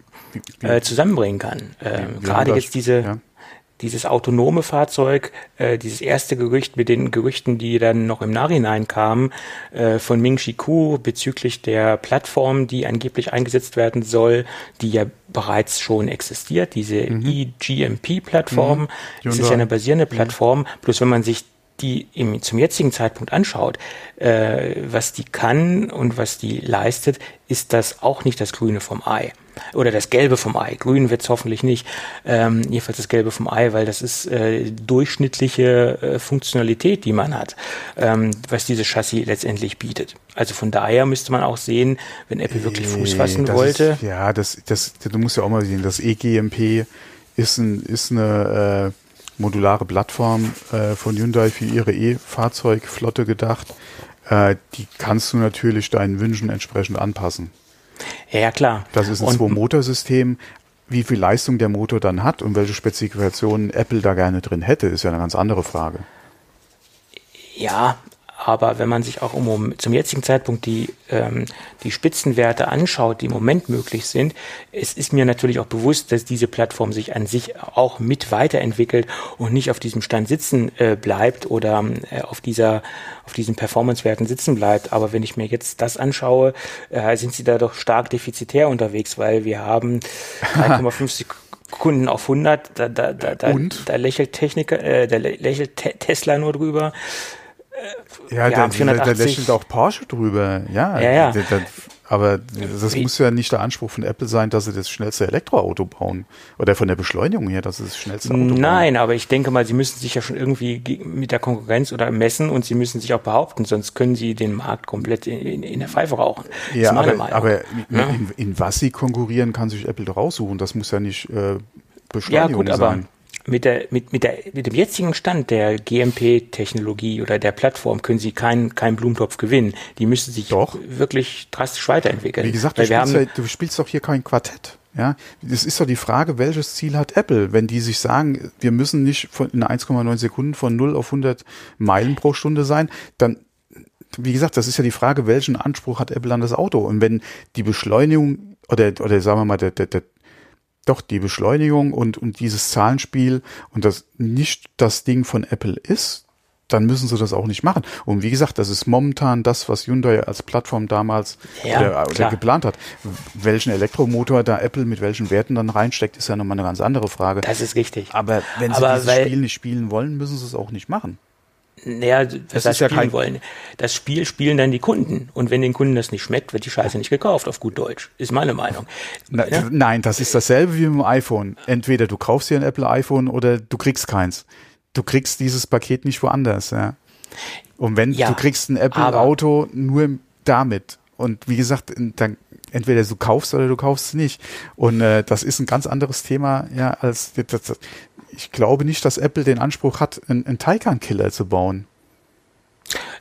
äh, zusammenbringen kann. Ähm, Gerade jetzt diese, ja dieses autonome Fahrzeug, äh, dieses erste Gerücht mit den Gerüchten, die dann noch im Nachhinein kamen, äh, von Ming Chi Ku bezüglich der Plattform, die angeblich eingesetzt werden soll, die ja bereits schon existiert, diese mhm. eGMP-Plattform. Mhm. Das ist ja eine basierende mhm. Plattform, bloß wenn man sich die im, zum jetzigen Zeitpunkt anschaut, äh, was die kann und was die leistet, ist das auch nicht das Grüne vom Ei. Oder das Gelbe vom Ei. Grün wird es hoffentlich nicht. Ähm, jedenfalls das Gelbe vom Ei, weil das ist äh, durchschnittliche äh, Funktionalität, die man hat, ähm, was dieses Chassis letztendlich bietet. Also von daher müsste man auch sehen, wenn Apple wirklich Fuß fassen das wollte. Ist, ja, das, das, du musst ja auch mal sehen, das EGMP ist, ein, ist eine äh, modulare Plattform äh, von Hyundai für ihre E-Fahrzeugflotte gedacht. Äh, die kannst du natürlich deinen Wünschen entsprechend anpassen. Ja, klar. Das ist ein Zwei-Motorsystem. Wie viel Leistung der Motor dann hat und welche Spezifikationen Apple da gerne drin hätte, ist ja eine ganz andere Frage. Ja, aber wenn man sich auch um, zum jetzigen Zeitpunkt die, ähm, die Spitzenwerte anschaut, die im Moment möglich sind, es ist mir natürlich auch bewusst, dass diese Plattform sich an sich auch mit weiterentwickelt und nicht auf diesem Stand sitzen äh, bleibt oder äh, auf dieser auf diesen Performance-Werten sitzen bleibt. Aber wenn ich mir jetzt das anschaue, äh, sind sie da doch stark defizitär unterwegs, weil wir haben 3,5 Kunden auf 100, da, da, da, da, lächelt Techniker, äh, da lächelt Te Tesla nur drüber. Äh, ja, da, da, lächelt auch Porsche drüber. Ja, ja, ja. Da, aber das Wie? muss ja nicht der Anspruch von Apple sein, dass sie das schnellste Elektroauto bauen. Oder von der Beschleunigung her, dass sie das schnellste Auto bauen. Nein, aber ich denke mal, sie müssen sich ja schon irgendwie mit der Konkurrenz oder messen und sie müssen sich auch behaupten, sonst können sie den Markt komplett in, in, in der Pfeife rauchen. Ja, aber, aber ja? in, in, was sie konkurrieren, kann sich Apple doch aussuchen. Das muss ja nicht äh, Beschleunigung ja, gut, sein mit, der, mit, mit, der, mit dem jetzigen Stand der GMP-Technologie oder der Plattform können sie keinen keinen Blumentopf gewinnen. Die müssen sich doch. wirklich drastisch weiterentwickeln. Wie gesagt, du spielst, ja, du spielst doch hier kein Quartett. Ja, das ist doch die Frage, welches Ziel hat Apple, wenn die sich sagen, wir müssen nicht von, in 1,9 Sekunden von 0 auf 100 Meilen pro Stunde sein, dann wie gesagt, das ist ja die Frage, welchen Anspruch hat Apple an das Auto? Und wenn die Beschleunigung oder, oder sagen wir mal, der, der, der doch die Beschleunigung und, und dieses Zahlenspiel und das nicht das Ding von Apple ist, dann müssen sie das auch nicht machen. Und wie gesagt, das ist momentan das, was Hyundai als Plattform damals ja, oder, oder geplant hat. Welchen Elektromotor da Apple mit welchen Werten dann reinsteckt, ist ja nochmal eine ganz andere Frage. Das ist richtig. Aber wenn sie Aber dieses Spiel nicht spielen wollen, müssen sie es auch nicht machen. Naja, das, das spielen ja wollen. Das Spiel spielen dann die Kunden. Und wenn den Kunden das nicht schmeckt, wird die Scheiße nicht gekauft, auf gut Deutsch. Ist meine Meinung. Na, ja? Nein, das ist dasselbe wie mit dem iPhone. Entweder du kaufst dir ein Apple iPhone oder du kriegst keins. Du kriegst dieses Paket nicht woanders, ja. Und wenn ja, du kriegst ein Apple Auto nur damit. Und wie gesagt, dann entweder du kaufst oder du kaufst es nicht. Und äh, das ist ein ganz anderes Thema, ja, als das, das, ich glaube nicht, dass Apple den Anspruch hat, einen, einen Taycan-Killer zu bauen.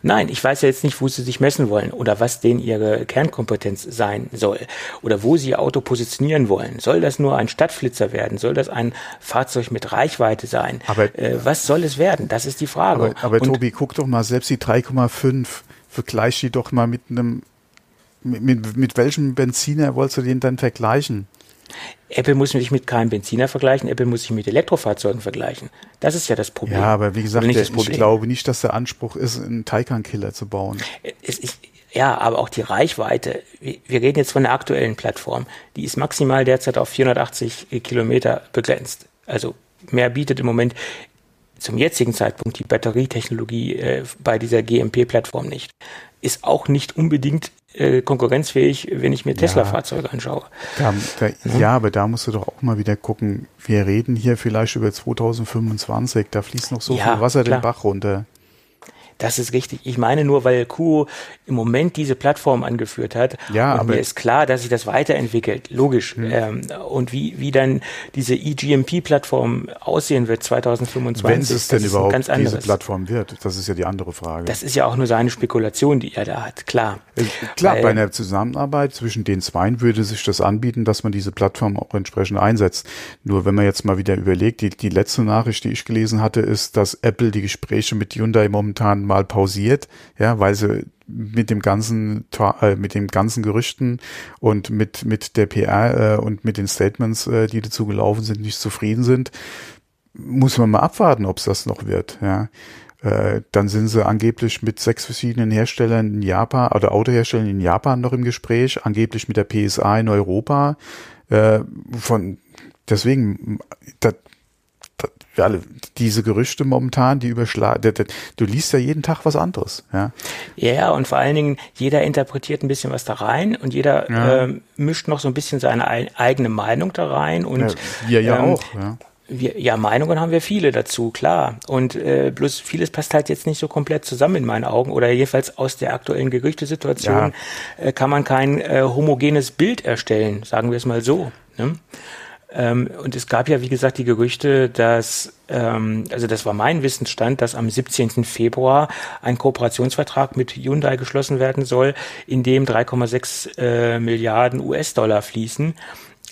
Nein, ich weiß ja jetzt nicht, wo sie sich messen wollen oder was denen ihre Kernkompetenz sein soll oder wo sie ihr Auto positionieren wollen. Soll das nur ein Stadtflitzer werden? Soll das ein Fahrzeug mit Reichweite sein? Aber, äh, was soll es werden? Das ist die Frage. Aber, aber Tobi, guck doch mal, selbst die 3,5, vergleich die doch mal mit einem, mit, mit, mit welchem Benziner wolltest du den dann vergleichen? Apple muss sich mit keinem Benziner vergleichen, Apple muss sich mit Elektrofahrzeugen vergleichen. Das ist ja das Problem. Ja, aber wie gesagt, der, ich glaube nicht, dass der Anspruch ist, einen Taycan-Killer zu bauen. Es ist, ja, aber auch die Reichweite. Wir reden jetzt von der aktuellen Plattform. Die ist maximal derzeit auf 480 Kilometer begrenzt. Also mehr bietet im Moment zum jetzigen Zeitpunkt die Batterietechnologie äh, bei dieser GMP-Plattform nicht. Ist auch nicht unbedingt äh, konkurrenzfähig, wenn ich mir Tesla-Fahrzeuge anschaue. Da, da, ja. ja, aber da musst du doch auch mal wieder gucken. Wir reden hier vielleicht über 2025, da fließt noch so ja, viel Wasser klar. den Bach runter. Das ist richtig. Ich meine nur, weil Kuo im Moment diese Plattform angeführt hat. Ja, und aber mir ist klar, dass sich das weiterentwickelt, logisch. Hm. Ähm, und wie, wie dann diese eGMP-Plattform aussehen wird 2025. Wenn es denn überhaupt diese Plattform wird, das ist ja die andere Frage. Das ist ja auch nur seine Spekulation, die er da hat, klar. Äh, klar, weil, bei einer Zusammenarbeit zwischen den Zweien würde sich das anbieten, dass man diese Plattform auch entsprechend einsetzt. Nur wenn man jetzt mal wieder überlegt, die, die letzte Nachricht, die ich gelesen hatte, ist, dass Apple die Gespräche mit Hyundai momentan mal pausiert, ja, weil sie mit dem ganzen äh, mit dem ganzen Gerüchten und mit mit der PR äh, und mit den Statements, äh, die dazu gelaufen sind, nicht zufrieden sind, muss man mal abwarten, ob es das noch wird. Ja, dann sind sie angeblich mit sechs verschiedenen Herstellern in Japan oder Autoherstellern in Japan noch im Gespräch, angeblich mit der PSA in Europa. Von deswegen, da, ja, diese Gerüchte momentan, die überschlagen, du liest ja jeden Tag was anderes, ja. Ja, und vor allen Dingen, jeder interpretiert ein bisschen was da rein und jeder ja. ähm, mischt noch so ein bisschen seine eigene Meinung da rein und ja, ja ähm, auch, ja. Wir, ja, Meinungen haben wir viele dazu, klar. Und äh, bloß vieles passt halt jetzt nicht so komplett zusammen in meinen Augen. Oder jedenfalls aus der aktuellen Gerüchtesituation ja. äh, kann man kein äh, homogenes Bild erstellen, sagen wir es mal so. Ne? Ähm, und es gab ja, wie gesagt, die Gerüchte, dass, ähm, also das war mein Wissensstand, dass am 17. Februar ein Kooperationsvertrag mit Hyundai geschlossen werden soll, in dem 3,6 äh, Milliarden US-Dollar fließen.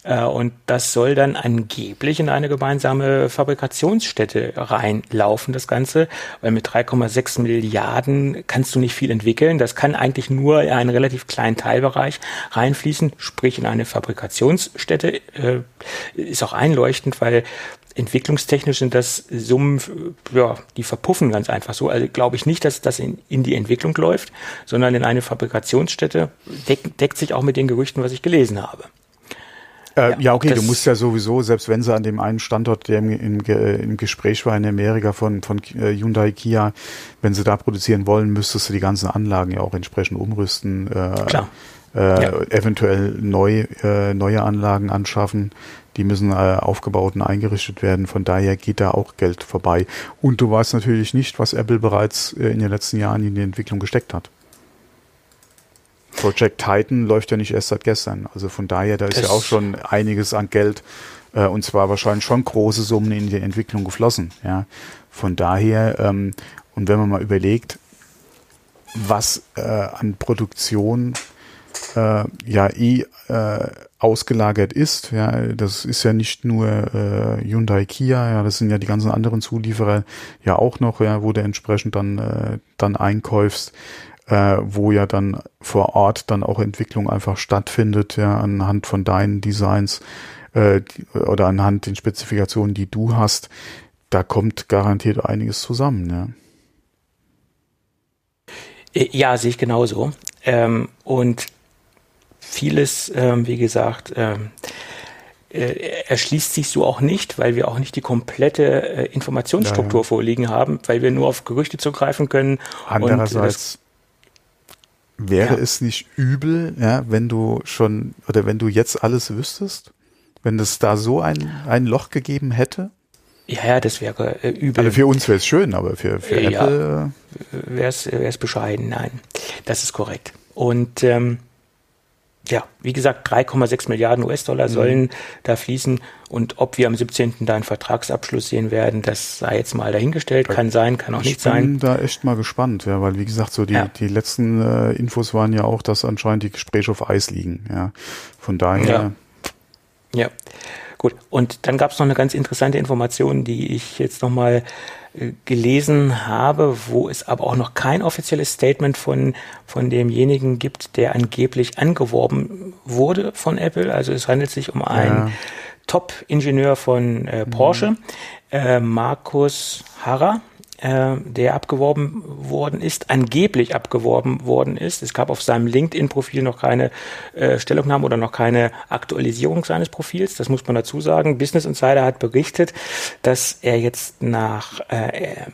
Äh, und das soll dann angeblich in eine gemeinsame Fabrikationsstätte reinlaufen, das Ganze, weil mit 3,6 Milliarden kannst du nicht viel entwickeln. Das kann eigentlich nur in einen relativ kleinen Teilbereich reinfließen, sprich in eine Fabrikationsstätte. Äh, ist auch einleuchtend, weil entwicklungstechnisch sind das Summen, ja, die verpuffen ganz einfach so. Also glaube ich nicht, dass das in, in die Entwicklung läuft, sondern in eine Fabrikationsstätte deck, deckt sich auch mit den Gerüchten, was ich gelesen habe. Äh, ja, ja, okay, du musst ja sowieso, selbst wenn sie an dem einen Standort, der im, im, im Gespräch war in Amerika von, von äh, Hyundai Kia, wenn sie da produzieren wollen, müsstest du die ganzen Anlagen ja auch entsprechend umrüsten. Äh, Klar. Äh, ja. eventuell neu, äh, neue Anlagen anschaffen. Die müssen äh, aufgebaut und eingerichtet werden. Von daher geht da auch Geld vorbei. Und du weißt natürlich nicht, was Apple bereits äh, in den letzten Jahren in die Entwicklung gesteckt hat. Project Titan läuft ja nicht erst seit gestern. Also von daher, da ist das ja auch schon einiges an Geld äh, und zwar wahrscheinlich schon große Summen in die Entwicklung geflossen. Ja, von daher ähm, und wenn man mal überlegt, was äh, an Produktion äh, ja eh äh, ausgelagert ist. Ja, das ist ja nicht nur äh, Hyundai Kia, ja, das sind ja die ganzen anderen Zulieferer ja auch noch, ja, wo du entsprechend dann äh, dann einkäufst äh, wo ja dann vor Ort dann auch Entwicklung einfach stattfindet, ja, anhand von deinen Designs äh, oder anhand den Spezifikationen, die du hast, da kommt garantiert einiges zusammen, ja. Äh, ja, sehe ich genauso. Ähm, und vieles, ähm, wie gesagt, ähm, äh, erschließt sich so auch nicht, weil wir auch nicht die komplette äh, Informationsstruktur ja, ja. vorliegen haben, weil wir nur auf Gerüchte zugreifen können. Andererseits Wäre ja. es nicht übel, ja, wenn du schon oder wenn du jetzt alles wüsstest? Wenn es da so ein, ein Loch gegeben hätte? Ja, ja, das wäre äh, übel. Also für uns wäre es schön, aber für, für äh, Apple. Ja, wäre es bescheiden, nein. Das ist korrekt. Und ähm, ja, wie gesagt, 3,6 Milliarden US-Dollar sollen mhm. da fließen. Und ob wir am 17. da einen Vertragsabschluss sehen werden, das sei jetzt mal dahingestellt. Kann sein, kann auch ich nicht sein. Ich bin da echt mal gespannt, ja, weil wie gesagt, so die, ja. die letzten äh, Infos waren ja auch, dass anscheinend die Gespräche auf Eis liegen. Ja, von daher. Ja. ja. Gut. Und dann gab es noch eine ganz interessante Information, die ich jetzt nochmal gelesen habe, wo es aber auch noch kein offizielles Statement von, von demjenigen gibt, der angeblich angeworben wurde von Apple. Also es handelt sich um einen ja. Top-Ingenieur von äh, Porsche, mhm. äh, Markus Harrer äh, der abgeworben worden ist, angeblich abgeworben worden ist. Es gab auf seinem LinkedIn-Profil noch keine äh, Stellungnahme oder noch keine Aktualisierung seines Profils. Das muss man dazu sagen. Business Insider hat berichtet, dass er jetzt nach äh,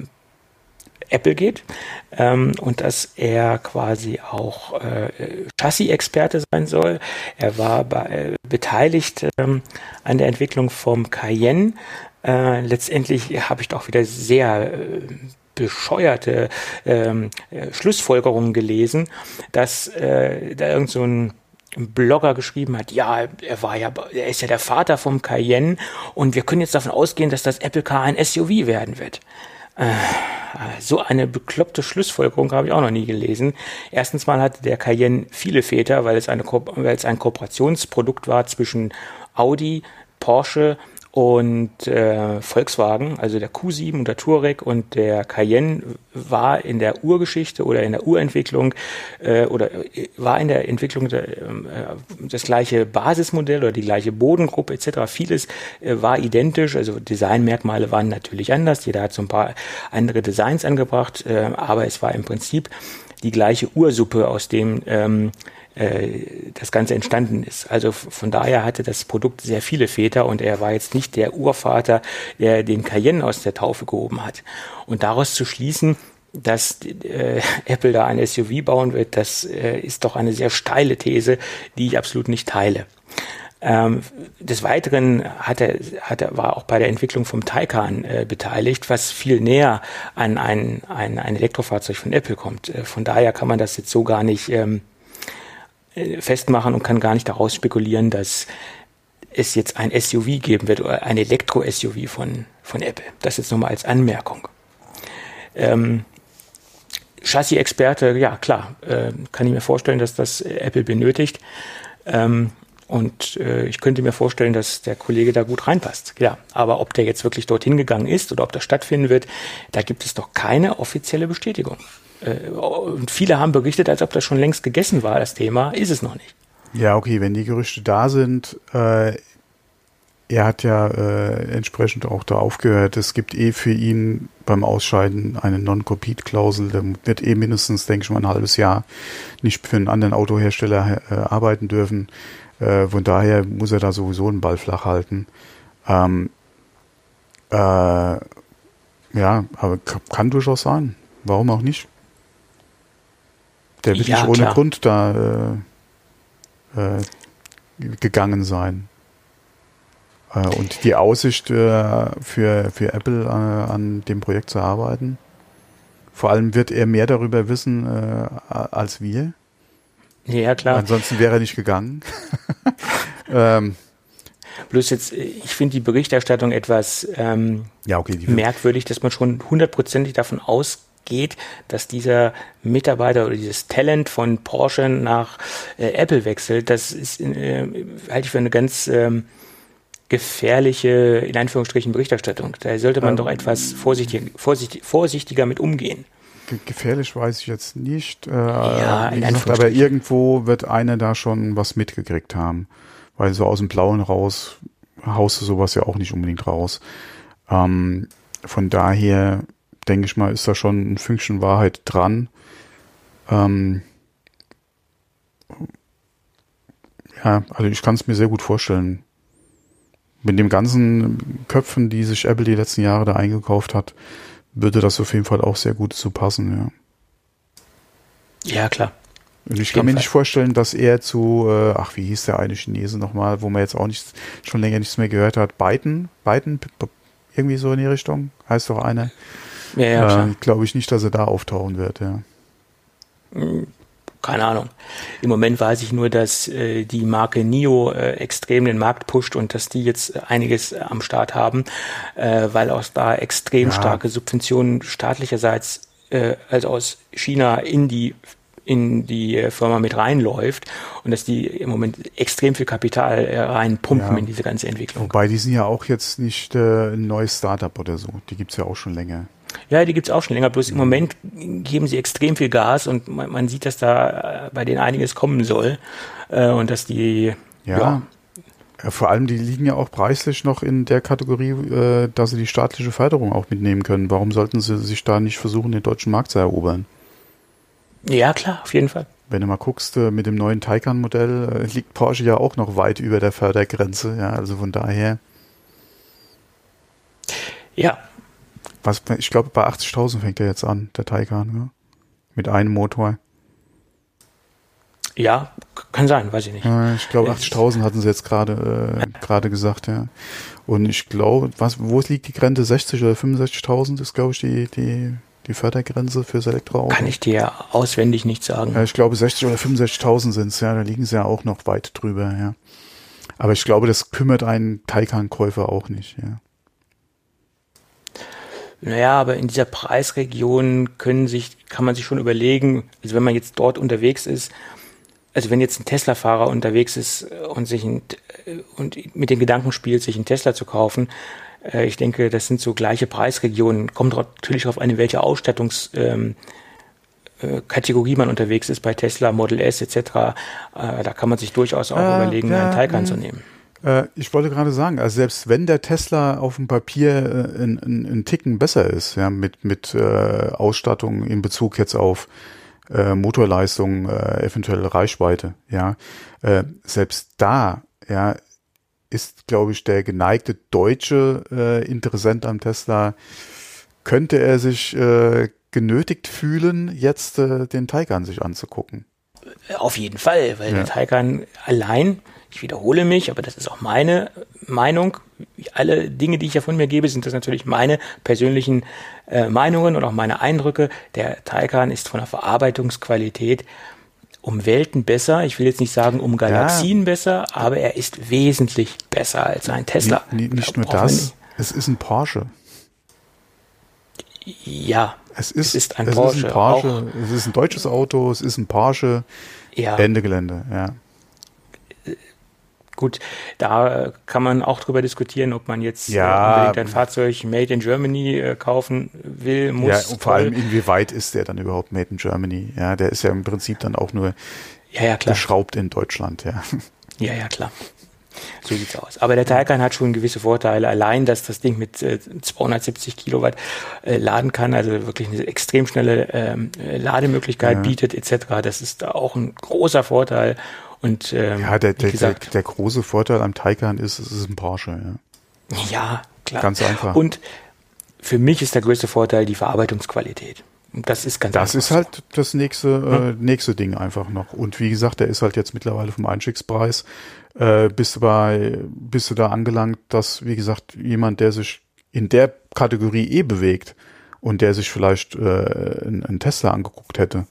Apple geht ähm, und dass er quasi auch äh, Chassis-Experte sein soll. Er war bei, äh, beteiligt ähm, an der Entwicklung vom Cayenne, äh, letztendlich habe ich doch wieder sehr äh, bescheuerte ähm, äh, Schlussfolgerungen gelesen, dass äh, da irgend so ein Blogger geschrieben hat, ja, er war ja, er ist ja der Vater vom Cayenne und wir können jetzt davon ausgehen, dass das Apple Car ein SUV werden wird. Äh, so eine bekloppte Schlussfolgerung habe ich auch noch nie gelesen. Erstens mal hatte der Cayenne viele Väter, weil es, eine, weil es ein Kooperationsprodukt war zwischen Audi, Porsche und äh, Volkswagen, also der Q7 und der Touareg und der Cayenne war in der Urgeschichte oder in der Urentwicklung äh, oder äh, war in der Entwicklung der, äh, das gleiche Basismodell oder die gleiche Bodengruppe etc. Vieles äh, war identisch, also Designmerkmale waren natürlich anders. Jeder hat so ein paar andere Designs angebracht, äh, aber es war im Prinzip die gleiche Ursuppe, aus dem ähm, äh, das Ganze entstanden ist. Also von daher hatte das Produkt sehr viele Väter und er war jetzt nicht der Urvater, der den Cayenne aus der Taufe gehoben hat. Und daraus zu schließen, dass äh, Apple da ein SUV bauen wird, das äh, ist doch eine sehr steile These, die ich absolut nicht teile. Ähm, des Weiteren hat er, hat er, war auch bei der Entwicklung vom Taycan äh, beteiligt, was viel näher an ein, ein, ein Elektrofahrzeug von Apple kommt. Äh, von daher kann man das jetzt so gar nicht ähm, äh, festmachen und kann gar nicht daraus spekulieren, dass es jetzt ein SUV geben wird oder ein Elektro-SUV von, von Apple. Das jetzt nochmal als Anmerkung. Ähm, Chassis-Experte, ja klar, äh, kann ich mir vorstellen, dass das Apple benötigt. Ähm, Und äh, ich könnte mir vorstellen, dass der Kollege da gut reinpasst. Ja, aber ob der jetzt wirklich dorthin gegangen ist oder ob das stattfinden wird, da gibt es doch keine offizielle Bestätigung. Äh, und viele haben berichtet, als ob das schon längst gegessen war, das Thema. Ist es noch nicht. Ja, okay, wenn die Gerüchte da sind, äh, er hat ja äh, entsprechend auch da aufgehört. Es gibt eh für ihn beim Ausscheiden eine Non-Compete-Klausel. Der wird eh mindestens, denke ich mal, ein halbes Jahr nicht für einen anderen Autohersteller äh, arbeiten dürfen. Äh, von daher muss er da sowieso einen Ball flach halten. Ähm, äh, ja, aber kann durchaus sein. Warum auch nicht? Der wird ja, nicht ohne klar. Grund da äh, äh, gegangen sein. Äh, und die Aussicht äh, für, für Apple äh, an dem Projekt zu arbeiten. Vor allem wird er mehr darüber wissen als wir. Ja, klar. Ansonsten wäre er nicht gegangen. ähm, Bloß jetzt, ich finde die Berichterstattung etwas ähm, ja, okay, merkwürdig, dass man schon hundertprozentig davon ausgeht, dass dieser Mitarbeiter oder dieses Talent von Porsche nach äh, Apple wechselt. Das ist, äh, halte ich für eine ganz ähm, gefährliche, in Anführungsstrichen, Berichterstattung. Da sollte man ähm, doch etwas vorsichtig, vorsichtig, vorsichtiger mit umgehen. Gefährlich weiß ich jetzt nicht. Äh, ja, in gesagt, aber irgendwo wird einer da schon was mitgekriegt haben. Weil so aus dem Blauen raus haust du sowas ja auch nicht unbedingt raus. Ähm, von daher denke ich mal, ist da schon ein Fünkchen Wahrheit dran. Ähm, ja, also ich kann es mir sehr gut vorstellen, mit dem ganzen Köpfen, die sich Apple die letzten Jahre da eingekauft hat, würde das auf jeden Fall auch sehr gut zu passen, ja. Ja, klar. Und ich kann mir Fall. nicht vorstellen, dass er zu, äh, ach, wie hieß der eine Chinese nochmal, wo man jetzt auch nicht, schon länger nichts mehr gehört hat, Biden, Biden, irgendwie so in die Richtung, heißt doch einer. Ja, ja, äh, Glaube ich nicht, dass er da auftauchen wird, ja. Hm, keine Ahnung. Im Moment weiß ich nur, dass äh, die Marke NIO äh, extrem den Markt pusht und dass die jetzt einiges äh, am Start haben, äh, weil auch da extrem ja. starke Subventionen staatlicherseits, äh, also aus China in die in die Firma mit reinläuft und dass die im Moment extrem viel Kapital reinpumpen ja. in diese ganze Entwicklung. Wobei die sind ja auch jetzt nicht äh, ein neues Startup oder so. Die gibt's ja auch schon länger. Ja, die gibt's auch schon länger. Bloß im Moment geben sie extrem viel Gas und man, man sieht, dass da äh, bei denen einiges kommen soll. Äh, und dass die, ja. ja. ja. Vor allem, die liegen ja auch preislich noch in der Kategorie, äh, dass sie die staatliche Förderung auch mitnehmen können. Warum sollten sie sich da nicht versuchen, den deutschen Markt zu erobern? Ja, klar, auf jeden Fall. Wenn du mal guckst, äh, mit dem neuen Taycan-Modell äh, liegt Porsche ja auch noch weit über der Fördergrenze. Ja, also von daher. Ja, was, ich glaube, bei 80.000 fängt er jetzt an, der Taycan, ja? mit einem Motor. Ja, kann sein, weiß ich nicht. Ich glaube, 80.000 hatten sie jetzt gerade äh, gerade gesagt, ja. Und ich glaube, was, wo liegt die Grenze? 60 oder 65.000 ist, glaube ich, die, die, die Fördergrenze fürs Elektroauto. Kann ich dir auswendig nicht sagen. Ja, ich glaube, 60 oder 65.000 sind es, ja. Da liegen sie ja auch noch weit drüber, ja. Aber ich glaube, das kümmert einen Taycan-Käufer auch nicht, ja. Naja, aber in dieser Preisregion können sich, kann man sich schon überlegen, also wenn man jetzt dort unterwegs ist, also wenn jetzt ein Tesla-Fahrer unterwegs ist und sich ein, und mit den Gedanken spielt, sich einen Tesla zu kaufen, äh, ich denke, das sind so gleiche Preisregionen. Kommt natürlich darauf an, in welcher Ausstattungskategorie ähm, äh, man unterwegs ist bei Tesla, Model S etc. Äh, da kann man sich durchaus auch äh, überlegen, einen Taycan zu nehmen. Äh, ich wollte gerade sagen, also selbst wenn der Tesla auf dem Papier äh, Ticken besser ist, ja, mit, mit äh, Ausstattung in Bezug jetzt auf äh, Motorleistung, äh, eventuell Reichweite, ja, äh, selbst da, ja, ist, glaube ich, der geneigte deutsche äh, Interessent am Tesla, könnte er sich äh, genötigt fühlen, jetzt äh, den Taycan sich anzugucken. Auf jeden Fall, weil ja. der Taycan allein ich wiederhole mich, aber das ist auch meine Meinung. Alle Dinge, die ich ja von mir gebe, sind das natürlich meine persönlichen äh, Meinungen und auch meine Eindrücke. Der Taycan ist von der Verarbeitungsqualität um Welten besser. Ich will jetzt nicht sagen um Galaxien ja. besser, aber er ist wesentlich besser als ein Tesla. Nee, nicht nur das, es ist ein Porsche. Ja, es ist, es ist ein, es Porsche. Ist ein Porsche. Es ist ein deutsches Auto, es ist ein Porsche. Ja. Ende Gelände, ja Gut, da kann man auch drüber diskutieren, ob man jetzt ja, unbedingt ein Fahrzeug Made in Germany äh, kaufen will, muss. Ja, und vor allem, inwieweit ist der dann überhaupt Made in Germany? Ja, der ist ja im Prinzip dann auch nur ja, ja, geschraubt in Deutschland, ja. Ja, ja, klar. So sieht's aus. Aber der Taycan hat schon gewisse Vorteile. Allein, dass das Ding mit äh, 270 Kilowatt äh, laden kann, also wirklich eine extrem schnelle ähm, Lademöglichkeit ja. bietet etc. Das ist auch ein großer Vorteil. Und ähm, ja, der, der, gesagt, der, der, große Vorteil am Taycan ist, es ist ein Porsche. Ja, ja klar. Ganz einfach. Und für mich ist der größte Vorteil die Verarbeitungsqualität. Das ist ganz Das ist halt das nächste, äh, nächste Ding einfach noch. Und wie gesagt, der ist halt jetzt mittlerweile vom Einstiegspreis äh, bist du bei, bist du da angelangt, dass, wie gesagt, jemand, der sich in der Kategorie eh bewegt und der sich vielleicht äh, einen Tesla angeguckt hätte,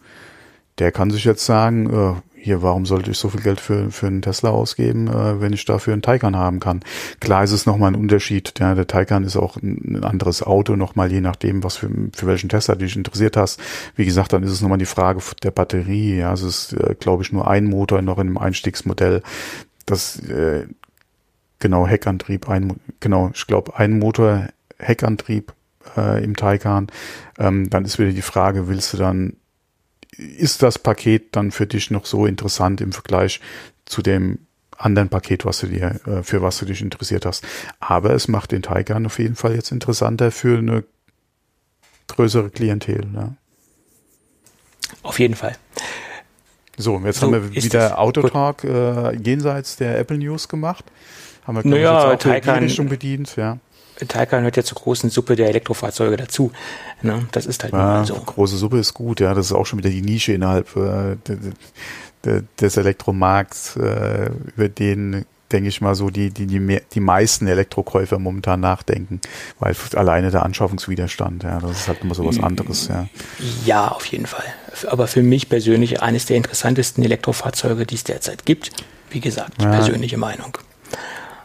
der kann sich jetzt sagen, äh, hier, warum sollte ich so viel Geld für, für einen Tesla ausgeben, äh, wenn ich dafür einen Taycan haben kann? Klar ist es nochmal ein Unterschied. Ja, der Taycan ist auch ein, anderes Auto, nochmal je nachdem, was für, für welchen Tesla dich interessiert hast. Wie gesagt, dann ist es nochmal die Frage der Batterie. Ja, es ist, äh, glaube ich, nur ein Motor noch in einem Einstiegsmodell das äh, genau Heckantrieb, ein, genau, ich glaube ein Motor Heckantrieb äh, im Taycan, ähm, dann ist wieder die Frage, willst du dann, ist das Paket dann für dich noch so interessant im Vergleich zu dem anderen Paket, was du dir, äh, für was du dich interessiert hast. Aber es macht den Taycan auf jeden Fall jetzt interessanter für eine größere Klientel. Ne? Auf jeden Fall. So, jetzt so haben wir wieder Autotalk äh, jenseits der Apple News gemacht. Haben wir, naja, jetzt auch Taycan, schon bedient, ja. Taycan hört ja zur großen Suppe der Elektrofahrzeuge dazu. Ne? Das ist halt ja, so. Große Suppe ist gut, ja. Das ist auch schon wieder die Nische innerhalb äh, des Elektromarkts, äh, über den denke ich mal, so die, die, die, mehr, die meisten Elektrokäufer momentan nachdenken, weil alleine der Anschaffungswiderstand, ja, das ist halt immer so was anderes, ja. Ja, auf jeden Fall. Aber für mich persönlich eines der interessantesten Elektrofahrzeuge, die es derzeit gibt. Wie gesagt, ja. persönliche Meinung.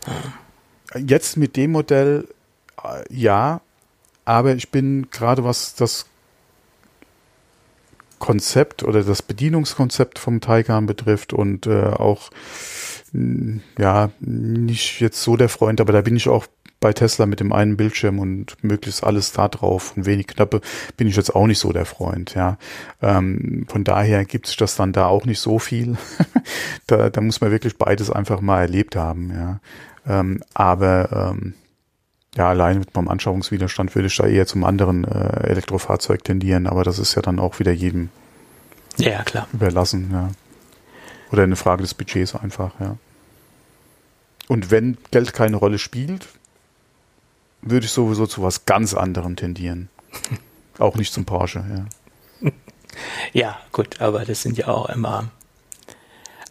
Ja. Jetzt mit dem Modell, ja, aber ich bin gerade was das Konzept oder das Bedienungskonzept vom Taycan betrifft und äh, auch ja, nicht jetzt so der Freund, aber da bin ich auch bei Tesla mit dem einen Bildschirm und möglichst alles da drauf und wenig Knappe bin ich jetzt auch nicht so der Freund, ja. Ähm, von daher gibt es das dann da auch nicht so viel. da, da muss man wirklich beides einfach mal erlebt haben, ja. Ähm, aber ähm, ja, allein mit meinem Anschauungswiderstand würde ich da eher zum anderen äh, Elektrofahrzeug tendieren, aber das ist ja dann auch wieder jedem ja, klar. überlassen, ja. Oder eine Frage des Budgets einfach, ja. Und wenn Geld keine Rolle spielt, würde ich sowieso zu was ganz anderem tendieren. auch nicht zum Porsche, ja. Ja, gut, aber das sind ja auch immer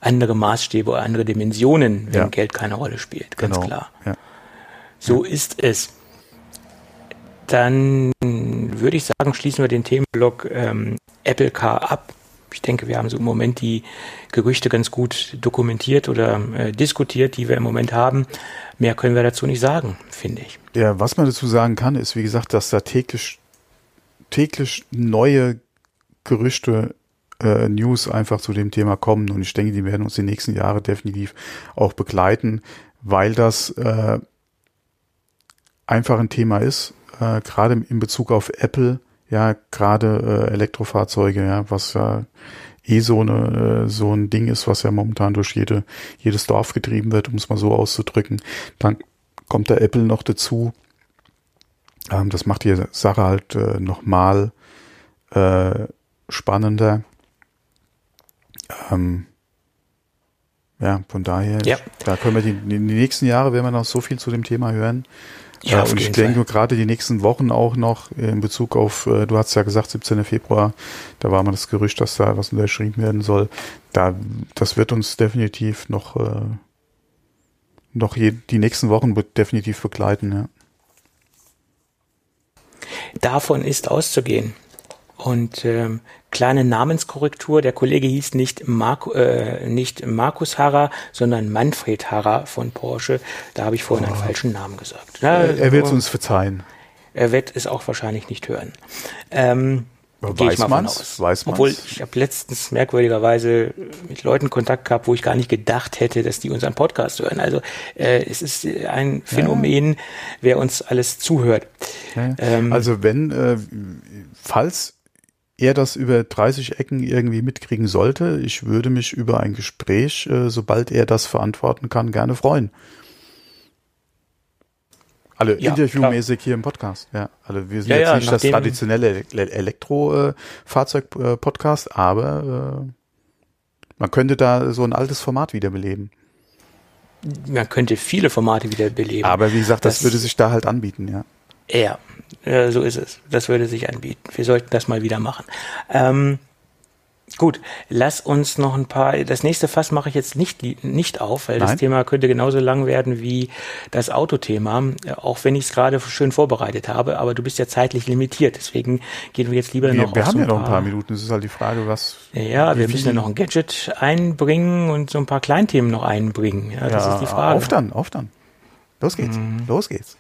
andere Maßstäbe oder andere Dimensionen, wenn ja. Geld keine Rolle spielt, ganz genau. klar. Ja. So ist es. Dann würde ich sagen, schließen wir den Themenblock ähm, Apple Car ab ich denke, wir haben so im Moment die Gerüchte ganz gut dokumentiert oder äh, diskutiert, die wir im Moment haben. Mehr können wir dazu nicht sagen, finde ich. Ja, was man dazu sagen kann, ist, wie gesagt, dass da täglich, täglich neue Gerüchte, äh, News einfach zu dem Thema kommen. Und ich denke, die werden uns die nächsten Jahre definitiv auch begleiten, weil das äh, einfach ein Thema ist, äh, gerade in Bezug auf Apple ja gerade äh, Elektrofahrzeuge, ja, was ja eh so eine äh, so ein Ding ist, was ja momentan durch jede jedes Dorf getrieben wird, um es mal so auszudrücken. Dann kommt der Apple noch dazu. Ähm, das macht die Sache halt äh, nochmal äh, spannender. Ähm, ja, von daher, ja. da können wir die, die nächsten Jahre werden wir noch so viel zu dem Thema hören. Ja, äh, und ich denke gerade die nächsten Wochen auch noch in Bezug auf, äh, du hast ja gesagt, 17. Februar, da war mal das Gerücht, dass da was unterschrieben werden soll. Da, das wird uns definitiv noch, äh, noch je, die nächsten Wochen definitiv begleiten, ja. Davon ist auszugehen. Und ähm, kleine Namenskorrektur, der Kollege hieß nicht, Mark, äh, nicht Markus Harrer, sondern Manfred Harrer von Porsche. Da habe ich vorhin oh. einen falschen Namen gesagt. Na, er wird es uns verzeihen. Er wird es auch wahrscheinlich nicht hören. Ähm, Weiß man Weiß man's? Obwohl ich habe letztens merkwürdigerweise mit Leuten Kontakt gehabt, wo ich gar nicht gedacht hätte, dass die unseren Podcast hören. Also äh, es ist ein Phänomen, ja. wer uns alles zuhört. Ja. Ähm, also wenn, äh, falls er das über 30 Ecken irgendwie mitkriegen sollte, ich würde mich über ein Gespräch, äh, sobald er das verantworten kann, gerne freuen. Alle ja, interviewmäßig hier im Podcast. Ja, alle wir sind ja, jetzt ja, nicht das traditionelle Elektrofahrzeug-Podcast, äh, aber äh, man könnte da so ein altes Format wiederbeleben. Man könnte viele Formate wiederbeleben. Aber wie gesagt, das, das würde sich da halt anbieten, ja. Ja, äh, so ist es. Das würde sich anbieten. Wir sollten das mal wieder machen. Ähm, Gut, lass uns noch ein paar. Das nächste Fass mache ich jetzt nicht, nicht auf, weil Nein. das Thema könnte genauso lang werden wie das Autothema, äh, auch wenn ich es gerade schön vorbereitet habe. Aber du bist ja zeitlich limitiert, deswegen gehen wir jetzt lieber wir, noch. Wir haben so ja noch ein paar Minuten. Es ist halt die Frage, was. Ja, wir müssen ja noch ein Gadget einbringen und so ein paar Kleinthemen noch einbringen. Ja, das ja, ist die Frage. Auf dann, auf dann. Los geht's, mhm. los geht's.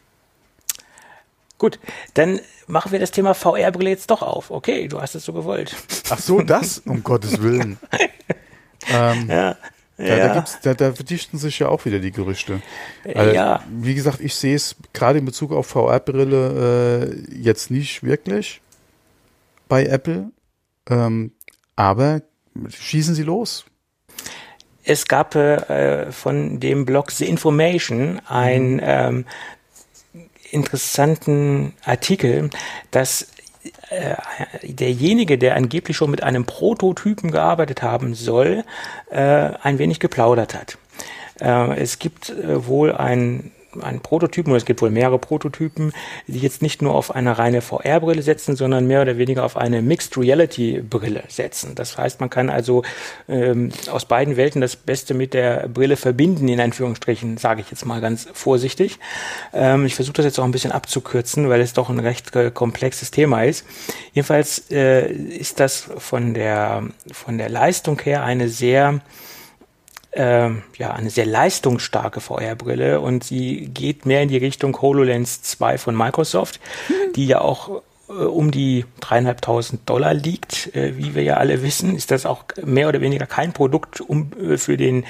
Gut, dann machen wir das Thema VR-Brille jetzt doch auf. Okay, du hast es so gewollt. Ach so, das, um Gottes Willen. ähm, ja. Da, ja. da, gibt's, da, da verdichten sich ja auch wieder die Gerüchte. Also, ja. Wie gesagt, ich sehe es gerade in Bezug auf VR-Brille äh, jetzt nicht wirklich bei Apple. Ähm, aber schießen Sie los. Es gab äh, von dem Blog The Information ein mhm. ähm, interessanten Artikel, dass äh, derjenige, der angeblich schon mit einem Prototypen gearbeitet haben soll, äh, ein wenig geplaudert hat. Äh, es gibt wohl ein einen Prototypen, oder es gibt wohl mehrere Prototypen, die jetzt nicht nur auf eine reine VR-Brille setzen, sondern mehr oder weniger auf eine Mixed Reality-Brille setzen. Das heißt, man kann also ähm, aus beiden Welten das Beste mit der Brille verbinden, in Anführungsstrichen, sage ich jetzt mal ganz vorsichtig. Ähm, ich versuche das jetzt auch ein bisschen abzukürzen, weil es doch ein recht äh, komplexes Thema ist. Jedenfalls äh, ist das von der, von der Leistung her eine sehr äh, ja, eine sehr leistungsstarke VR-Brille und sie geht mehr in die Richtung HoloLens 2 von Microsoft, mhm. die ja auch äh, um die dreieinhalbtausend Dollar liegt, äh, wie wir ja alle wissen, ist das auch mehr oder weniger kein Produkt um, äh, für, den,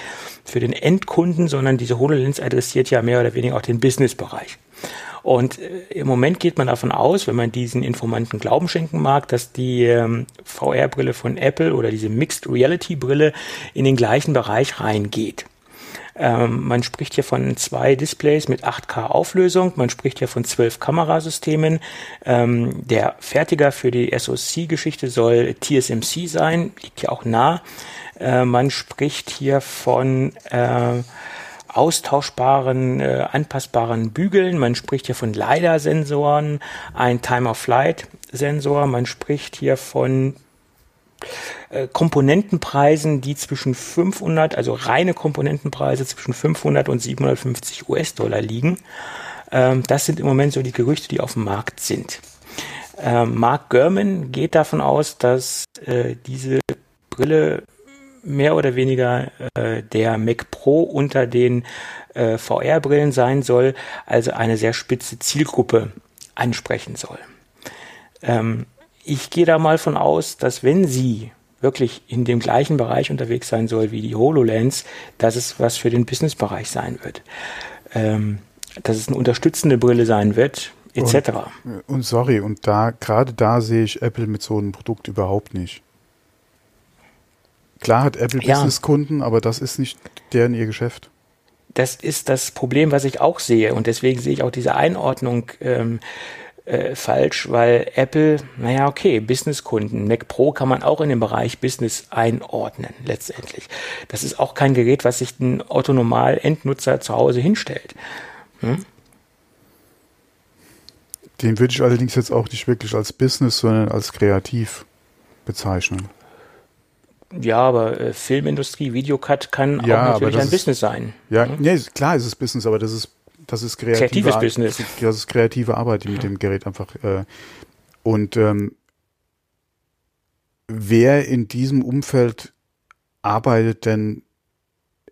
für den Endkunden, sondern diese HoloLens adressiert ja mehr oder weniger auch den Business-Bereich. Und äh, im Moment geht man davon aus, wenn man diesen Informanten Glauben schenken mag, dass die ähm, VR-Brille von Apple oder diese Mixed Reality-Brille in den gleichen Bereich reingeht. Ähm, man spricht hier von zwei Displays mit 8K Auflösung. Man spricht hier von zwölf Kamerasystemen. Ähm, der Fertiger für die SoC-Geschichte soll TSMC sein, liegt hier auch nah. Äh, man spricht hier von äh, austauschbaren, äh, anpassbaren Bügeln. Man spricht hier von LiDAR-Sensoren, ein Time-of-Flight-Sensor. Man spricht hier von äh, Komponentenpreisen, die zwischen 500, also reine Komponentenpreise zwischen 500 und 750 US-Dollar liegen. Ähm, das sind im Moment so die Gerüchte, die auf dem Markt sind. Ähm, Mark Gurman geht davon aus, dass äh, diese Brille mehr oder weniger äh, der Mac Pro unter den äh, VR-Brillen sein soll, also eine sehr spitze Zielgruppe ansprechen soll. Ähm, ich gehe da mal von aus, dass wenn sie wirklich in dem gleichen Bereich unterwegs sein soll wie die HoloLens, dass es was für den Business-Bereich sein wird. Ähm, dass es eine unterstützende Brille sein wird, etc. Und, und sorry, und da, gerade da sehe ich Apple mit so einem Produkt überhaupt nicht. Klar hat Apple ja. Business-Kunden, aber das ist nicht deren ihr Geschäft. Das ist das Problem, was ich auch sehe. Und deswegen sehe ich auch diese Einordnung ähm, äh, falsch, weil Apple, naja, okay, Business-Kunden, Mac Pro kann man auch in den Bereich Business einordnen, letztendlich. Das ist auch kein Gerät, was sich ein Autonormal-Endnutzer zu Hause hinstellt. Hm? Den würde ich allerdings jetzt auch nicht wirklich als Business, sondern als kreativ bezeichnen. Ja, aber äh, Filmindustrie, Videocut kann ja, auch natürlich ein ist, Business sein. Ja, mhm. nee, klar ist es Business, aber das ist das ist kreative kreatives Ar Business. Das ist kreative Arbeit, die mit dem Gerät einfach äh, und ähm, wer in diesem Umfeld arbeitet denn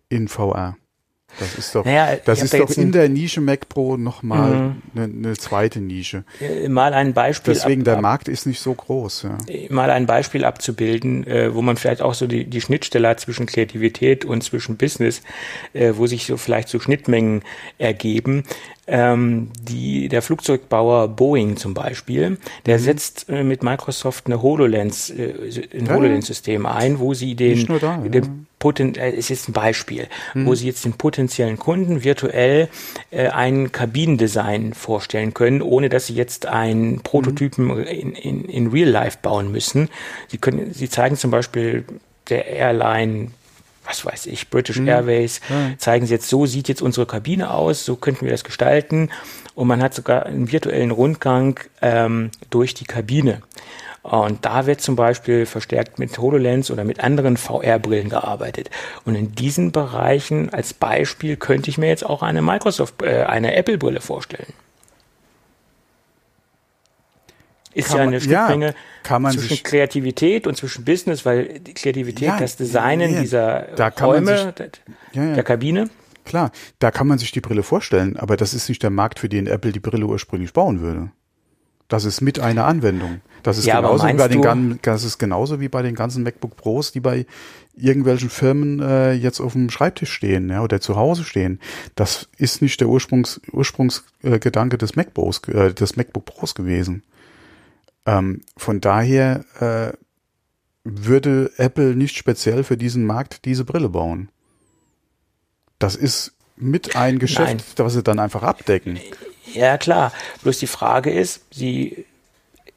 in VR? Das ist doch, naja, das ist doch in der Nische Mac Pro nochmal mhm. eine, eine zweite Nische. Äh, mal ein Beispiel. Deswegen, ab, der Markt ist nicht so groß. Ja. Äh, mal ein Beispiel abzubilden, äh, wo man vielleicht auch so die, die Schnittstelle hat zwischen Kreativität und zwischen Business, äh, wo sich so vielleicht so Schnittmengen ergeben. Ähm, die, der Flugzeugbauer Boeing zum Beispiel, der mhm. setzt äh, mit Microsoft eine HoloLens, äh, ein ja, HoloLens-System ein, wo sie den, da, den ja. Poten äh, ist jetzt ein Beispiel, mhm. wo sie jetzt den potenziellen Kunden virtuell äh, ein Kabinendesign vorstellen können, ohne dass sie jetzt einen Prototypen mhm. in, in, in Real Life bauen müssen. Sie können, sie zeigen zum Beispiel der Airline was weiß ich, British mhm. Airways, zeigen sie jetzt, so sieht jetzt unsere Kabine aus, so könnten wir das gestalten. Und man hat sogar einen virtuellen Rundgang ähm, durch die Kabine. Und da wird zum Beispiel verstärkt mit HoloLens oder mit anderen VR-Brillen gearbeitet. Und in diesen Bereichen als Beispiel könnte ich mir jetzt auch eine Microsoft, äh, eine Apple-Brille vorstellen. Ist kann ja eine Schnittmenge ja, zwischen Kreativität und zwischen Business, weil die Kreativität, ja, das Designen ja, dieser Räume, sich, der Kabine. Klar, da kann man sich die Brille vorstellen, aber das ist nicht der Markt, für den Apple die Brille ursprünglich bauen würde. Das ist mit einer Anwendung. Das ist, genauso wie bei den, das ist genauso wie bei den ganzen MacBook Pros, die bei irgendwelchen Firmen äh, jetzt auf dem Schreibtisch stehen ja, oder zu Hause stehen. Das ist nicht der Ursprungs, Ursprungsgedanke äh, des, MacBooks, äh, des MacBook Pros gewesen. Ähm, von daher äh, würde Apple nicht speziell für diesen Markt diese Brille bauen. Das ist mit ein Geschäft, Nein. das sie dann einfach abdecken. Ja, klar. Bloß die Frage ist, sie,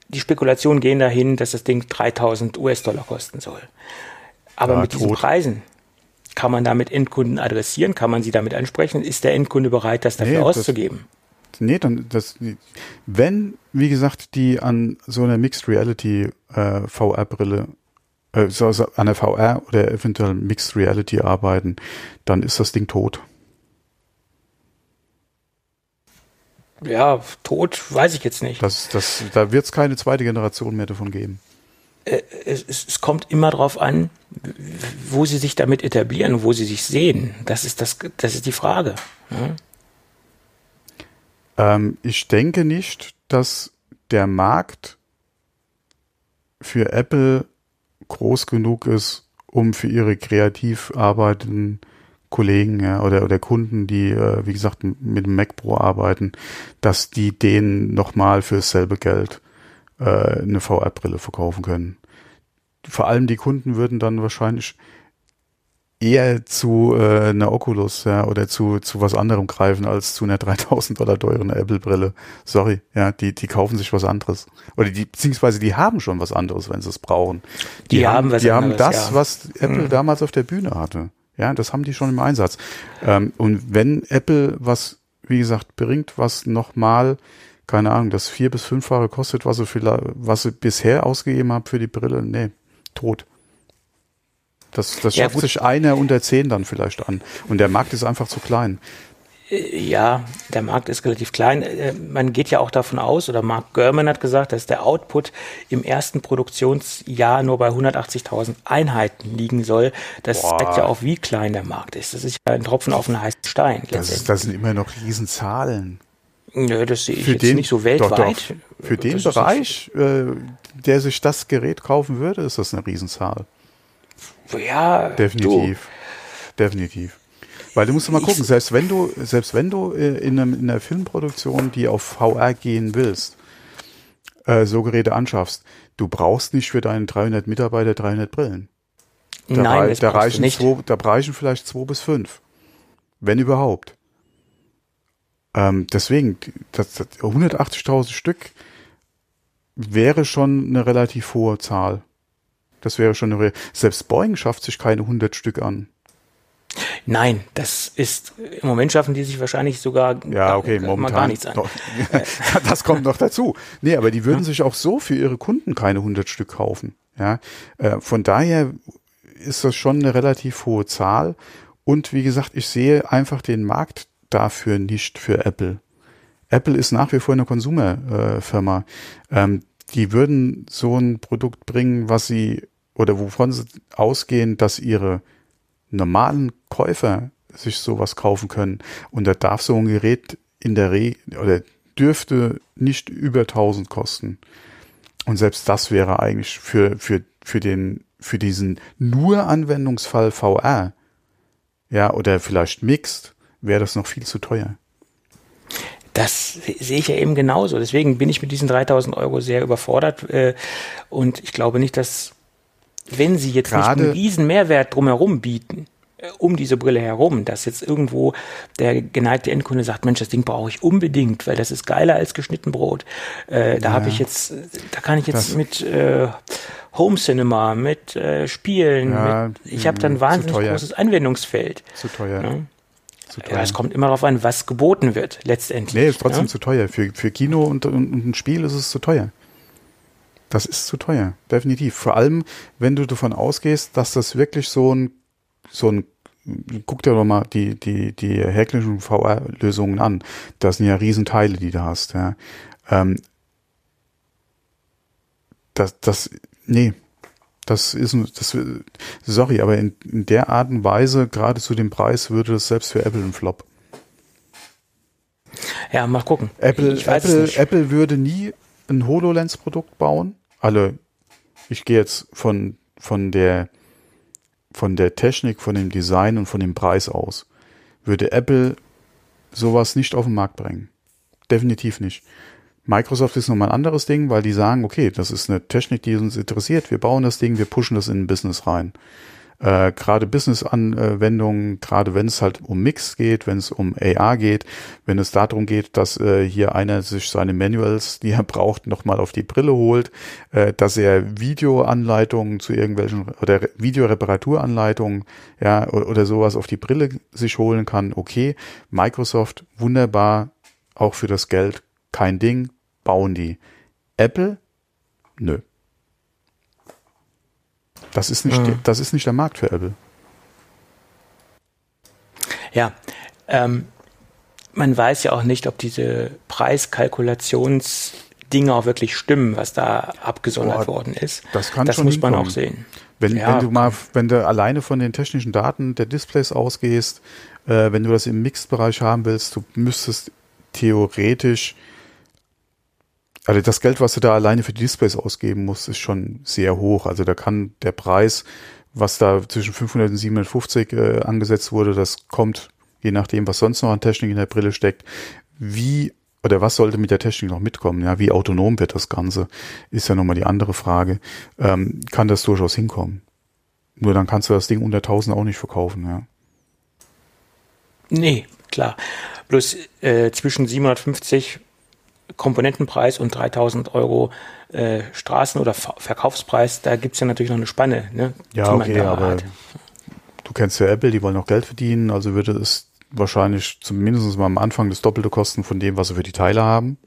die Spekulationen gehen dahin, dass das Ding 3000 US-Dollar kosten soll. Aber ja, mit tot. diesen Preisen kann man damit Endkunden adressieren? Kann man sie damit ansprechen? Ist der Endkunde bereit, das dafür nee, auszugeben? Nee, dann, das, wenn, wie gesagt, die an so einer Mixed Reality äh, VR-Brille äh, so, so an der VR oder eventuell Mixed Reality arbeiten, dann ist das Ding tot. ja, tot, weiß ich jetzt nicht. Das, das, da wird es keine zweite Generation mehr davon geben. Äh, es, es, kommt immer darauf an, wo sie sich damit etablieren, wo sie sich sehen. Das ist, das, das ist die Frage. Ähm, ich denke nicht, dass der Markt für Apple groß genug ist, um für ihre kreativ arbeitenden Kollegen ja, oder, oder Kunden, die, äh, wie gesagt, mit dem Mac Pro arbeiten, dass die denen nochmal für dasselbe Geld äh, eine VR-Brille verkaufen können. Vor allem die Kunden würden dann wahrscheinlich eher zu äh, einer Oculus ja, oder zu, zu was anderem greifen als zu einer 3000 Dollar teuren Apple-Brille. Sorry, ja, die, die kaufen sich was anderes. Oder die, beziehungsweise die haben schon was anderes, wenn sie es brauchen. Die, die haben, was die anderes, haben das, ja. was Apple mhm. damals auf der Bühne hatte. Ja, das haben die schon im Einsatz. Ähm, und wenn Apple was, wie gesagt, bringt, was nochmal, keine Ahnung, das vier- bis fünffache kostet, was sie, vielleicht, was sie bisher ausgegeben haben für die Brille, nee, tot. Das, das schafft ja, sich einer unter zehn dann vielleicht an. Und der Markt ist einfach zu klein. Äh, ja, der Markt ist relativ klein. Äh, man geht ja auch davon aus, oder Mark Gurman hat gesagt, dass der Output im ersten Produktionsjahr nur bei 180.000 Einheiten liegen soll. Das Boah. zeigt ja auch, wie klein der Markt ist. Das ist ja ein Tropfen auf einen heißen Stein. Das, ist, das sind immer noch Riesenzahlen. Nö, das sehe ich Für jetzt den, nicht so weltweit. Doch, doch. Für den Bereich, äh, der sich das Gerät kaufen würde, ist das eine Riesenzahl. Ja, definitiv. Du. Definitiv. Weil du musst mal gucken, selbst wenn du, selbst wenn du äh, in, einem, in einer Filmproduktion, die auf VR gehen willst, äh, so Geräte anschaffst, du brauchst nicht für deinen 300 Mitarbeiter 300 Brillen. Da, Nein, das da reichen nicht. Zwei, da reichen vielleicht zwei bis fünf. Wenn überhaupt. Ähm, deswegen, das, das 180.000 Stück wäre schon eine relativ hohe Zahl. Das wäre schon eine, selbst Boeing schafft sich keine 100 Stück an. Nein, das ist, im Moment schaffen die sich wahrscheinlich sogar ja, okay, gar, momentan gar nichts an. Noch, das kommt noch dazu. Nee, aber die würden sich auch so für ihre Kunden keine 100 Stück kaufen. Ja, äh, von daher ist das schon eine relativ hohe Zahl. Und wie gesagt, ich sehe einfach den Markt dafür nicht für Apple. Apple ist nach wie vor eine Konsumerfirma. Äh, ähm, die würden so ein Produkt bringen, was sie oder wovon sie ausgehen, dass ihre normalen Käufer sich sowas kaufen können. Und da darf so ein Gerät in der Re oder dürfte nicht über 1000 kosten. Und selbst das wäre eigentlich für, für, für den, für diesen nur Anwendungsfall VR, ja, oder vielleicht Mixed, wäre das noch viel zu teuer. Das sehe ich ja eben genauso. Deswegen bin ich mit diesen 3000 Euro sehr überfordert. Äh, und ich glaube nicht, dass, wenn sie jetzt Gerade nicht einen riesen Mehrwert drumherum bieten, äh, um diese Brille herum, dass jetzt irgendwo der geneigte Endkunde sagt, Mensch, das Ding brauche ich unbedingt, weil das ist geiler als geschnitten Brot. Äh, da ja. habe ich jetzt, da kann ich jetzt mit äh, Home Cinema, mit äh, Spielen, ja, mit, ich habe dann wahnsinnig großes Anwendungsfeld. Zu teuer. Ja? Zu teuer. Ja, es kommt immer darauf an, was geboten wird, letztendlich. Nee, ist trotzdem zu teuer. Für, für Kino und, und, und ein Spiel ist es zu teuer. Das ist zu teuer, definitiv. Vor allem, wenn du davon ausgehst, dass das wirklich so ein so ein guck dir doch mal die, die, die herkömmlichen VR-Lösungen an. Das sind ja Riesenteile, die du hast, ja. Ähm, das, das, nee, das ist, das, sorry, aber in, in der Art und Weise, gerade zu dem Preis, würde das selbst für Apple ein Flop. Ja, mal gucken. Apple, Apple, Apple würde nie ein HoloLens-Produkt bauen. Alle, ich gehe jetzt von, von der, von der Technik, von dem Design und von dem Preis aus, würde Apple sowas nicht auf den Markt bringen. Definitiv nicht. Microsoft ist nochmal ein anderes Ding, weil die sagen, okay, das ist eine Technik, die uns interessiert, wir bauen das Ding, wir pushen das in ein Business rein. Äh, gerade Business-Anwendungen, gerade wenn es halt um Mix geht, wenn es um AR geht, wenn es darum geht, dass äh, hier einer sich seine Manuals, die er braucht, nochmal auf die Brille holt, äh, dass er Videoanleitungen zu irgendwelchen oder Videoreparaturanleitungen, ja, oder, oder sowas auf die Brille sich holen kann, okay. Microsoft, wunderbar, auch für das Geld, kein Ding, bauen die. Apple, nö. Das ist nicht, mhm. das ist nicht der Markt für Apple. Ja, ähm, man weiß ja auch nicht, ob diese Preiskalkulationsdinge auch wirklich stimmen, was da abgesondert Boah, worden ist. Das kann das schon muss man auch sehen. Wenn, ja. wenn du mal, wenn du alleine von den technischen Daten der Displays ausgehst, äh, wenn du das im Mixed-Bereich haben willst, du müsstest theoretisch also das Geld, was du da alleine für die Displays ausgeben musst, ist schon sehr hoch. Also da kann der Preis, was da zwischen 500 und 750 äh, angesetzt wurde, das kommt, je nachdem, was sonst noch an Technik in der Brille steckt, wie oder was sollte mit der Technik noch mitkommen? Ja, wie autonom wird das Ganze? Ist ja nochmal die andere Frage. Ähm, kann das durchaus hinkommen? Nur dann kannst du das Ding unter 1000 auch nicht verkaufen, ja. Nee, klar. Bloß äh, zwischen 750 Komponentenpreis und 3000 Euro äh, Straßen- oder Verkaufspreis, da gibt's ja natürlich noch eine Spanne. Ne, ja, okay, aber hat. du kennst ja Apple, die wollen auch Geld verdienen, also würde es wahrscheinlich zumindest mal am Anfang das Doppelte kosten von dem, was sie für die Teile haben.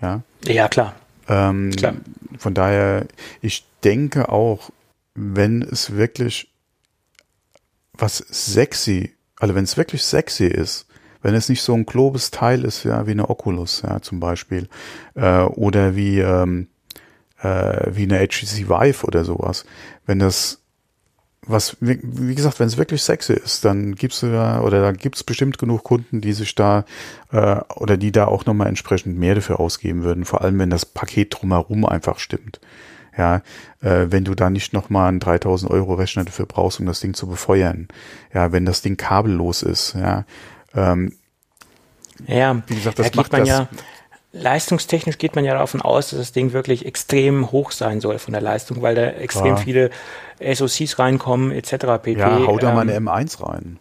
Ja, ja klar. Ähm, klar. Von daher, ich denke auch, wenn es wirklich was sexy, also wenn es wirklich sexy ist, wenn es nicht so ein klobes Teil ist, ja, wie eine Oculus, ja, zum Beispiel, äh, oder wie, ähm, äh, wie eine HTC Vive oder sowas. Wenn das was, wie, gesagt, wenn es wirklich sexy ist, dann gibst du da, oder da gibt's bestimmt genug Kunden, die sich da, äh, oder die da auch nochmal entsprechend mehr dafür ausgeben würden, vor allem wenn das Paket drumherum einfach stimmt. Ja, äh, wenn du da nicht nochmal einen 3000 Euro Rechner dafür brauchst, um das Ding zu befeuern. Ja, wenn das Ding kabellos ist, ja, ähm, ja, wie gesagt, das da macht man das, ja, leistungstechnisch geht man ja davon aus, dass das Ding wirklich extrem hoch sein soll von der Leistung, weil da extrem klar. viele SoCs reinkommen, etc. pp. Ja, hau da ähm, mal eine M1 rein.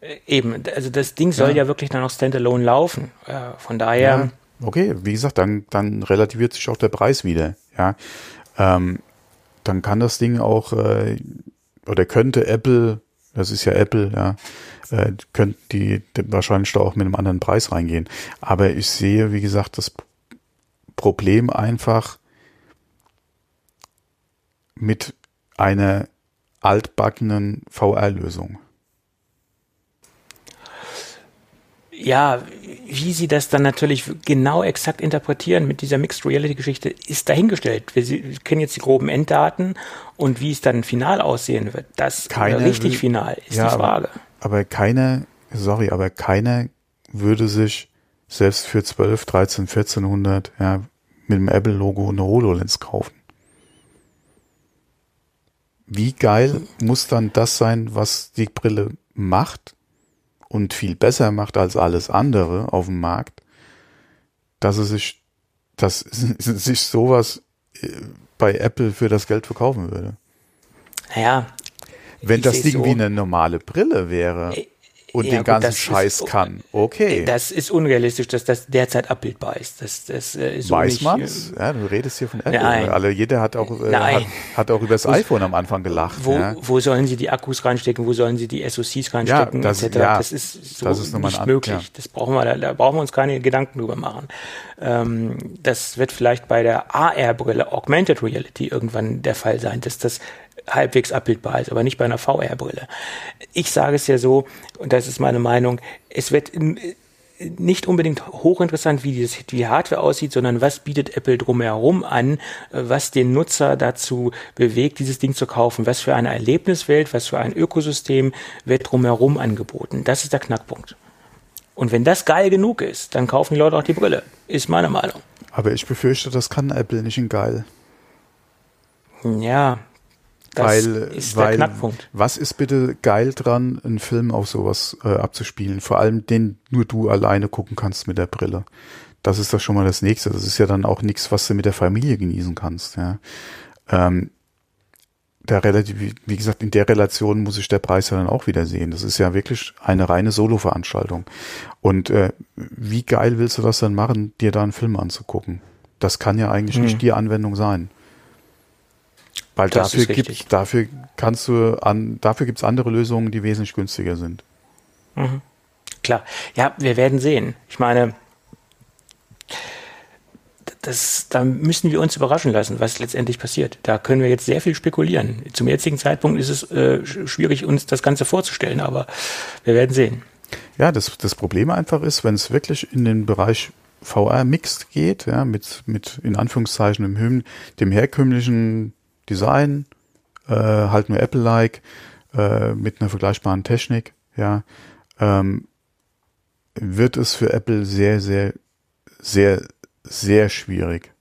Äh, eben, also das Ding soll ja, ja wirklich dann auch standalone laufen. Äh, von daher. Ja, okay, wie gesagt, dann, dann relativiert sich auch der Preis wieder. Ja, ähm, dann kann das Ding auch äh, oder könnte Apple, das ist ja Apple, ja, äh, könnten die wahrscheinlich da auch mit einem anderen Preis reingehen. Aber ich sehe, wie gesagt, das Problem einfach mit einer altbackenen VR-Lösung. ja, wie sie das dann natürlich genau exakt interpretieren mit dieser Mixed Reality Geschichte, ist dahingestellt. Wir kennen jetzt die groben Enddaten und wie es dann final aussehen wird, das Keine, richtig final ist ja, die Frage. Aber, keiner, sorry, aber keiner würde sich selbst für 12, 13, 1400 ja, mit dem Apple-Logo eine HoloLens kaufen. Wie geil muss dann das sein, was die Brille macht und viel besser macht als alles andere auf dem Markt, dass es sich, dass sich sowas äh, bei Apple für das Geld verkaufen würde? Naja. Wenn das Ding so, wie eine normale Brille wäre. Äh, und ja, den ganzen gut, Scheiß ist, kann. Okay. Das ist unrealistisch, dass das derzeit abbildbar ist. Das, das äh, ist Weiß man man's? Äh, ja, du redest hier von Apple. Nein. Alle, jeder hat auch, äh, hat, hat, auch über das iPhone am Anfang gelacht. Wo, ja. wo sollen sie die Akkus reinstecken? Wo sollen sie die SoCs reinstecken? Ja, das, etc. Ja, das ist so das ist nicht möglich. Ja. Das brauchen wir, da, da, brauchen wir uns keine Gedanken drüber machen. Ähm, das wird vielleicht bei der AR-Brille, Augmented Reality, irgendwann der Fall sein, dass das halbwegs abbildbar ist, aber nicht bei einer VR-Brille. Ich sage es ja so, und das ist meine Meinung, es wird nicht unbedingt hochinteressant, wie die, die Hardware aussieht, sondern was bietet Apple drumherum an, was den Nutzer dazu bewegt, dieses Ding zu kaufen. Was für eine Erlebniswelt, was für ein Ökosystem wird drumherum angeboten. Das ist der Knackpunkt. Und wenn das geil genug ist, dann kaufen die Leute auch die Brille. Ist meine Meinung. Aber ich befürchte, das kann Apple nicht in geil. Ja, das weil, ist weil, der Knackpunkt. Was ist bitte geil dran, einen Film auf sowas äh, abzuspielen? Vor allem den nur du alleine gucken kannst mit der Brille. Das ist doch schon mal das Nächste. Das ist ja dann auch nichts, was du mit der Familie genießen kannst. Ja. Ähm, der relativ, wie gesagt, in der Relation muss ich der Preis ja dann auch wieder sehen. Das ist ja wirklich eine reine Solo-Veranstaltung. Und äh, wie geil willst du das dann machen, dir da einen Film anzugucken? Das kann ja eigentlich hm. nicht die Anwendung sein. Weil das dafür gibt, dafür kannst du an, dafür gibt's andere Lösungen, die wesentlich günstiger sind. Mhm. Klar. Ja, wir werden sehen. Ich meine, das, da müssen wir uns überraschen lassen, was letztendlich passiert. Da können wir jetzt sehr viel spekulieren. Zum jetzigen Zeitpunkt ist es äh, schwierig, uns das Ganze vorzustellen, aber wir werden sehen. Ja, das, das Problem einfach ist, wenn es wirklich in den Bereich VR Mixed geht, ja, mit, mit in Anführungszeichen dem, dem herkömmlichen Design, äh, halt nur Apple-like, äh, mit einer vergleichbaren Technik, ja, ähm, wird es für Apple sehr, sehr, sehr, sehr schwierig.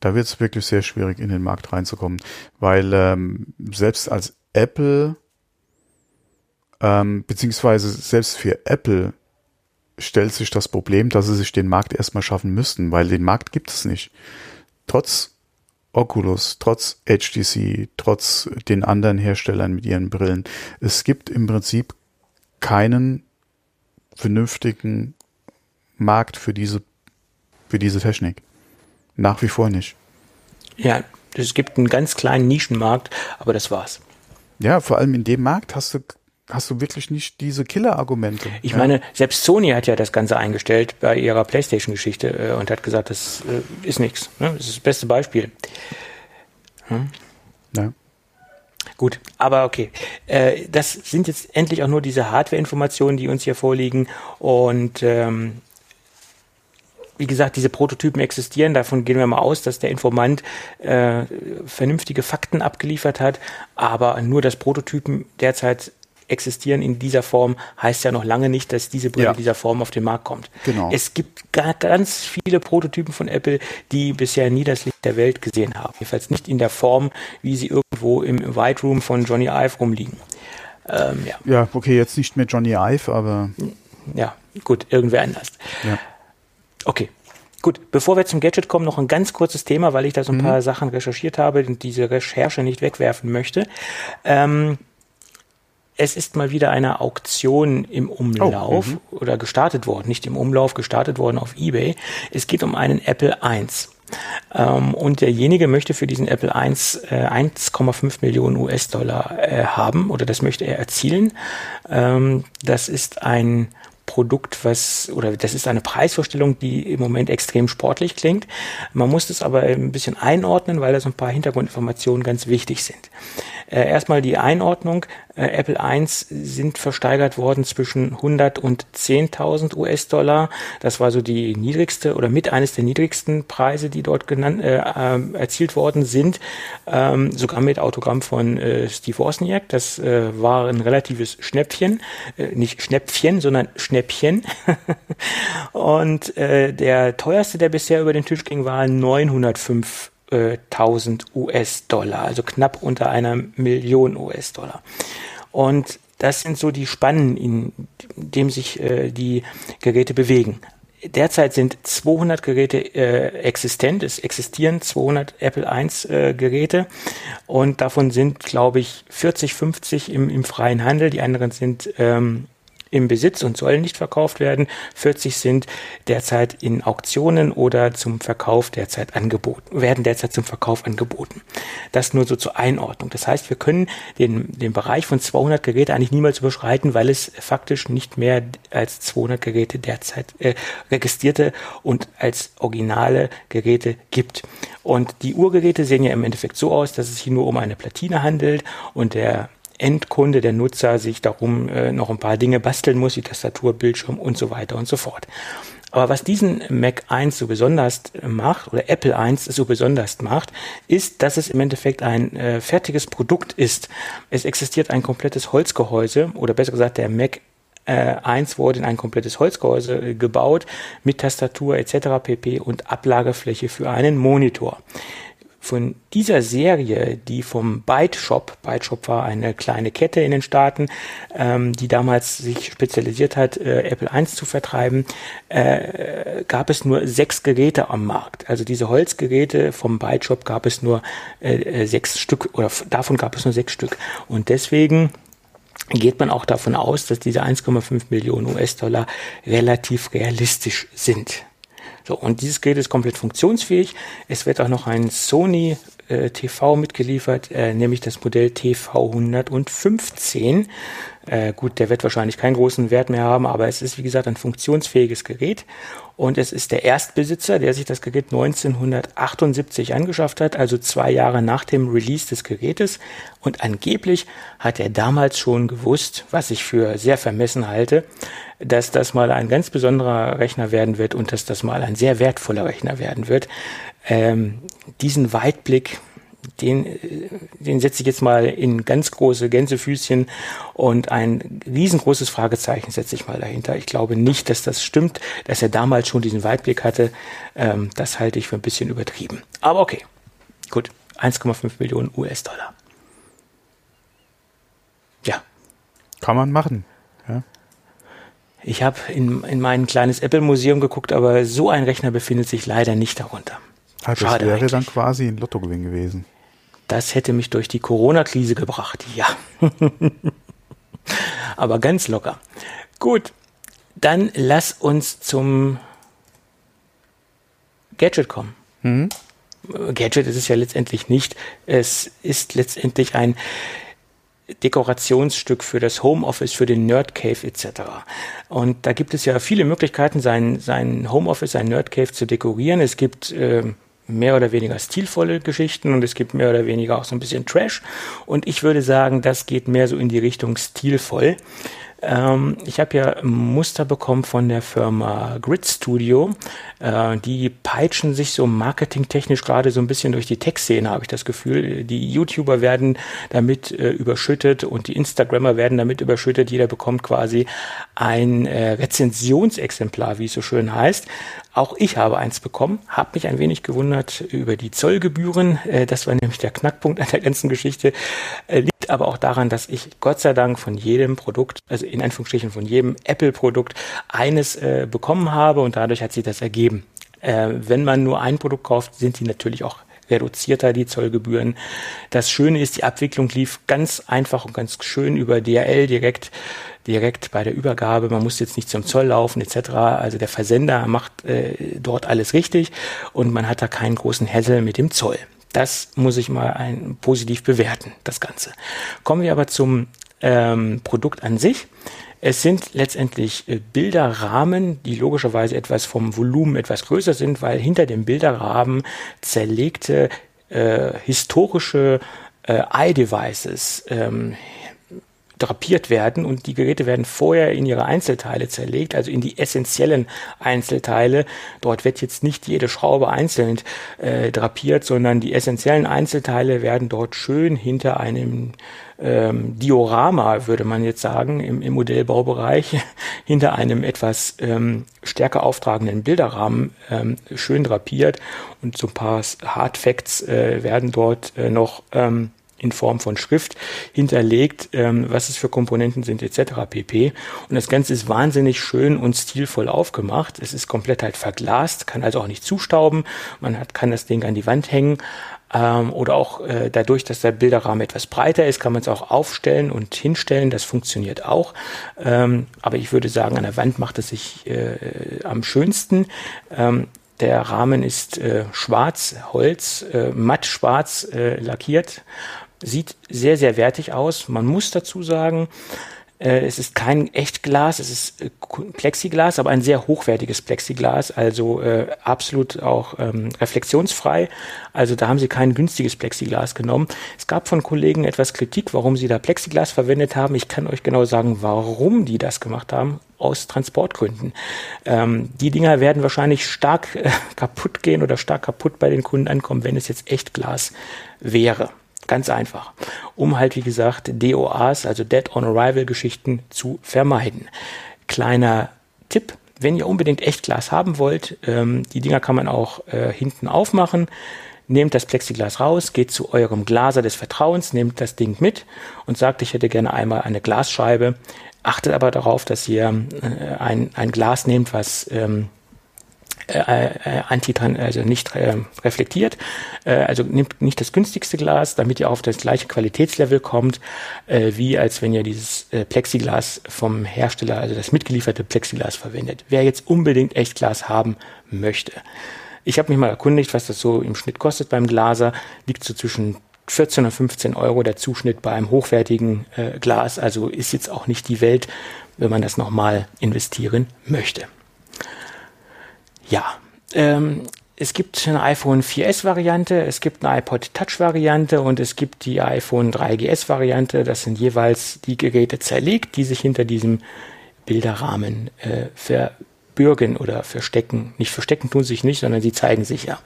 Da wird es wirklich sehr schwierig, in den Markt reinzukommen, weil ähm, selbst als Apple, ähm, beziehungsweise selbst für Apple stellt sich das Problem, dass sie sich den Markt erstmal schaffen müssten, weil den Markt gibt es nicht. Trotz Oculus, trotz HTC, trotz den anderen Herstellern mit ihren Brillen. Es gibt im Prinzip keinen vernünftigen Markt für diese, für diese Technik. Nach wie vor nicht. Ja, es gibt einen ganz kleinen Nischenmarkt, aber das war's. Ja, vor allem in dem Markt hast du hast du wirklich nicht diese Killer-Argumente. Ich ja? meine, selbst Sony hat ja das Ganze eingestellt bei ihrer PlayStation-Geschichte äh, und hat gesagt, das äh, ist nichts. Ne? Das ist das beste Beispiel. Hm? Ja. Gut, aber okay. Äh, das sind jetzt endlich auch nur diese Hardware-Informationen, die uns hier vorliegen. Und ähm, wie gesagt, diese Prototypen existieren. Davon gehen wir mal aus, dass der Informant äh, vernünftige Fakten abgeliefert hat. Aber nur das Prototypen derzeit existieren in dieser Form, heißt ja noch lange nicht, dass diese Brille ja. in dieser Form auf den Markt kommt. Genau. Es gibt gar, ganz viele Prototypen von Apple, die bisher nie das Licht der Welt gesehen haben. Jedenfalls nicht in der Form, wie sie irgendwo im White Room von Johnny Ive rumliegen. Ähm, ja. ja, okay, jetzt nicht mehr Johnny Ive, aber. Ja, gut, irgendwer anders. Ja. Okay, Gut, bevor wir zum Gadget kommen, noch ein ganz kurzes Thema, weil ich da so ein mhm. paar Sachen recherchiert habe und diese Recherche nicht wegwerfen möchte. Ähm, es ist mal wieder eine Auktion im Umlauf oh, oder gestartet worden, nicht im Umlauf, gestartet worden auf eBay. Es geht um einen Apple I. Ähm, und derjenige möchte für diesen Apple I äh, 1,5 Millionen US-Dollar äh, haben oder das möchte er erzielen. Ähm, das ist ein Produkt, was, oder das ist eine Preisvorstellung, die im Moment extrem sportlich klingt. Man muss das aber ein bisschen einordnen, weil da so ein paar Hintergrundinformationen ganz wichtig sind. Äh, erstmal die Einordnung. Äh, Apple I sind versteigert worden zwischen 100 und 10.000 US-Dollar. Das war so die niedrigste oder mit eines der niedrigsten Preise, die dort genannt, äh, äh, erzielt worden sind. Ähm, sogar mit Autogramm von äh, Steve Wozniak. Das war ein relatives Schnäppchen. Nicht Schnäppchen, sondern Schnäppchen. und der teuerste, der bisher über den Tisch ging, war 905 1000 US-Dollar, also knapp unter einer Million US-Dollar. Und das sind so die Spannen, in dem sich äh, die Geräte bewegen. Derzeit sind 200 Geräte äh, existent, es existieren 200 Apple I äh, Geräte und davon sind, glaube ich, 40, 50 im, im freien Handel, die anderen sind ähm, im Besitz und sollen nicht verkauft werden. 40 sind derzeit in Auktionen oder zum Verkauf derzeit angeboten, werden derzeit zum Verkauf angeboten. Das nur so zur Einordnung. Das heißt, wir können den, den Bereich von 200 Geräte eigentlich niemals überschreiten, weil es faktisch nicht mehr als 200 Geräte derzeit äh, registrierte und als originale Geräte gibt. Und die Urgeräte sehen ja im Endeffekt so aus, dass es sich nur um eine Platine handelt und der Endkunde, der Nutzer sich darum äh, noch ein paar Dinge basteln muss, die Tastatur, Bildschirm und so weiter und so fort. Aber was diesen Mac 1 so besonders macht oder Apple 1 so besonders macht, ist, dass es im Endeffekt ein äh, fertiges Produkt ist. Es existiert ein komplettes Holzgehäuse oder besser gesagt der Mac äh, 1 wurde in ein komplettes Holzgehäuse äh, gebaut mit Tastatur etc. pp. und Ablagefläche für einen Monitor von dieser Serie, die vom Byte Shop, Byte Shop war eine kleine Kette in den Staaten, ähm, die damals sich spezialisiert hat, äh, Apple I zu vertreiben, äh, gab es nur sechs Geräte am Markt. Also diese Holzgeräte vom Byte Shop gab es nur äh, äh sechs Stück oder davon gab es nur sechs Stück. Und deswegen geht man auch davon aus, dass diese 1,5 Millionen US-Dollar relativ realistisch sind. So, und dieses Gerät ist komplett funktionsfähig. Es wird auch noch ein Sony äh, TV mitgeliefert, äh, nämlich das Modell TV 115. Äh, gut, der wird wahrscheinlich keinen großen Wert mehr haben, aber es ist wie gesagt ein funktionsfähiges Gerät und es ist der Erstbesitzer, der sich das Gerät 1978 angeschafft hat, also zwei Jahre nach dem Release des Gerätes und angeblich hat er damals schon gewusst, was ich für sehr vermessen halte, dass das mal ein ganz besonderer Rechner werden wird und dass das mal ein sehr wertvoller Rechner werden wird. Ähm, diesen Weitblick, den, den setze ich jetzt mal in ganz große Gänsefüßchen und ein riesengroßes Fragezeichen setze ich mal dahinter. Ich glaube nicht, dass das stimmt, dass er damals schon diesen Weitblick hatte. Ähm, das halte ich für ein bisschen übertrieben. Aber okay, gut, 1,5 Millionen US-Dollar. Ja. Kann man machen. Ja. Ich habe in, in mein kleines Apple-Museum geguckt, aber so ein Rechner befindet sich leider nicht darunter. Ah, das Schade wäre eigentlich. dann quasi ein Lottogewinn gewesen. Das hätte mich durch die Corona-Krise gebracht, ja. aber ganz locker. Gut, dann lass uns zum Gadget kommen. Mhm. Gadget ist es ja letztendlich nicht. Es ist letztendlich ein Dekorationsstück für das Homeoffice, für den Nerd Cave etc. Und da gibt es ja viele Möglichkeiten, sein, sein Homeoffice, sein Nerd Cave zu dekorieren. Es gibt äh, mehr oder weniger stilvolle Geschichten und es gibt mehr oder weniger auch so ein bisschen Trash. Und ich würde sagen, das geht mehr so in die Richtung stilvoll. Ähm, ich habe ja Muster bekommen von der Firma Grid Studio. Äh, die peitschen sich so marketingtechnisch gerade so ein bisschen durch die Tech-Szene, habe ich das Gefühl. Die YouTuber werden damit äh, überschüttet und die Instagrammer werden damit überschüttet. Jeder bekommt quasi ein äh, Rezensionsexemplar, wie es so schön heißt. Auch ich habe eins bekommen, habe mich ein wenig gewundert über die Zollgebühren. Äh, das war nämlich der Knackpunkt an der ganzen Geschichte. Äh, liegt aber auch daran, dass ich Gott sei Dank von jedem Produkt, also in Anführungsstrichen von jedem Apple-Produkt eines äh, bekommen habe und dadurch hat sich das ergeben. wenn man nur ein Produkt kauft, sind die natürlich auch reduzierter die Zollgebühren. Das Schöne ist, die Abwicklung lief ganz einfach und ganz schön über DRL direkt direkt bei der Übergabe. Man muss jetzt nicht zum Zoll laufen etc. Also der Versender macht äh, dort alles richtig und man hat da keinen großen Hassel mit dem Zoll. Das muss ich mal ein, positiv bewerten, das Ganze. Kommen wir aber zum ähm, Produkt an sich. Es sind letztendlich äh, Bilderrahmen, die logischerweise etwas vom Volumen etwas größer sind, weil hinter dem Bilderrahmen zerlegte äh, historische äh, iDevices ähm, drapiert werden und die Geräte werden vorher in ihre Einzelteile zerlegt, also in die essentiellen Einzelteile. Dort wird jetzt nicht jede Schraube einzeln äh, drapiert, sondern die essentiellen Einzelteile werden dort schön hinter einem ähm, Diorama, würde man jetzt sagen, im, im Modellbaubereich, hinter einem etwas ähm, stärker auftragenden Bilderrahmen ähm, schön drapiert und so ein paar Hard Facts äh, werden dort äh, noch ähm, in Form von Schrift hinterlegt, ähm, was es für Komponenten sind etc. pp. Und das Ganze ist wahnsinnig schön und stilvoll aufgemacht. Es ist komplett halt verglast, kann also auch nicht zustauben. Man hat, kann das Ding an die Wand hängen. Ähm, oder auch äh, dadurch, dass der Bilderrahmen etwas breiter ist, kann man es auch aufstellen und hinstellen. Das funktioniert auch. Ähm, aber ich würde sagen, an der Wand macht es sich äh, am schönsten. Ähm, der Rahmen ist äh, schwarz, Holz, äh, matt schwarz äh, lackiert Sieht sehr, sehr wertig aus. Man muss dazu sagen, äh, es ist kein Echtglas, es ist äh, Plexiglas, aber ein sehr hochwertiges Plexiglas, also äh, absolut auch ähm, reflexionsfrei. Also da haben sie kein günstiges Plexiglas genommen. Es gab von Kollegen etwas Kritik, warum sie da Plexiglas verwendet haben. Ich kann euch genau sagen, warum die das gemacht haben. Aus Transportgründen. Ähm, die Dinger werden wahrscheinlich stark äh, kaputt gehen oder stark kaputt bei den Kunden ankommen, wenn es jetzt Echtglas wäre. Ganz einfach. Um halt, wie gesagt, DOAs, also Dead on Arrival Geschichten zu vermeiden. Kleiner Tipp, wenn ihr unbedingt Echtglas haben wollt, ähm, die Dinger kann man auch äh, hinten aufmachen. Nehmt das Plexiglas raus, geht zu eurem Glaser des Vertrauens, nehmt das Ding mit und sagt, ich hätte gerne einmal eine Glasscheibe. Achtet aber darauf, dass ihr äh, ein, ein Glas nehmt, was ähm, äh, äh, anti also nicht äh, reflektiert. Äh, also nimmt nicht das günstigste Glas, damit ihr auf das gleiche Qualitätslevel kommt, äh, wie als wenn ihr dieses äh, Plexiglas vom Hersteller, also das mitgelieferte Plexiglas verwendet. Wer jetzt unbedingt Echtglas haben möchte. Ich habe mich mal erkundigt, was das so im Schnitt kostet beim Glaser. Liegt so zwischen 14 und 15 Euro der Zuschnitt bei einem hochwertigen äh, Glas. Also ist jetzt auch nicht die Welt, wenn man das nochmal investieren möchte. Ja, ähm, es gibt eine iPhone 4S Variante, es gibt eine iPod Touch Variante und es gibt die iPhone 3GS Variante. Das sind jeweils die Geräte zerlegt, die sich hinter diesem Bilderrahmen äh, verbürgen oder verstecken. Nicht verstecken tun sich nicht, sondern sie zeigen sich ja.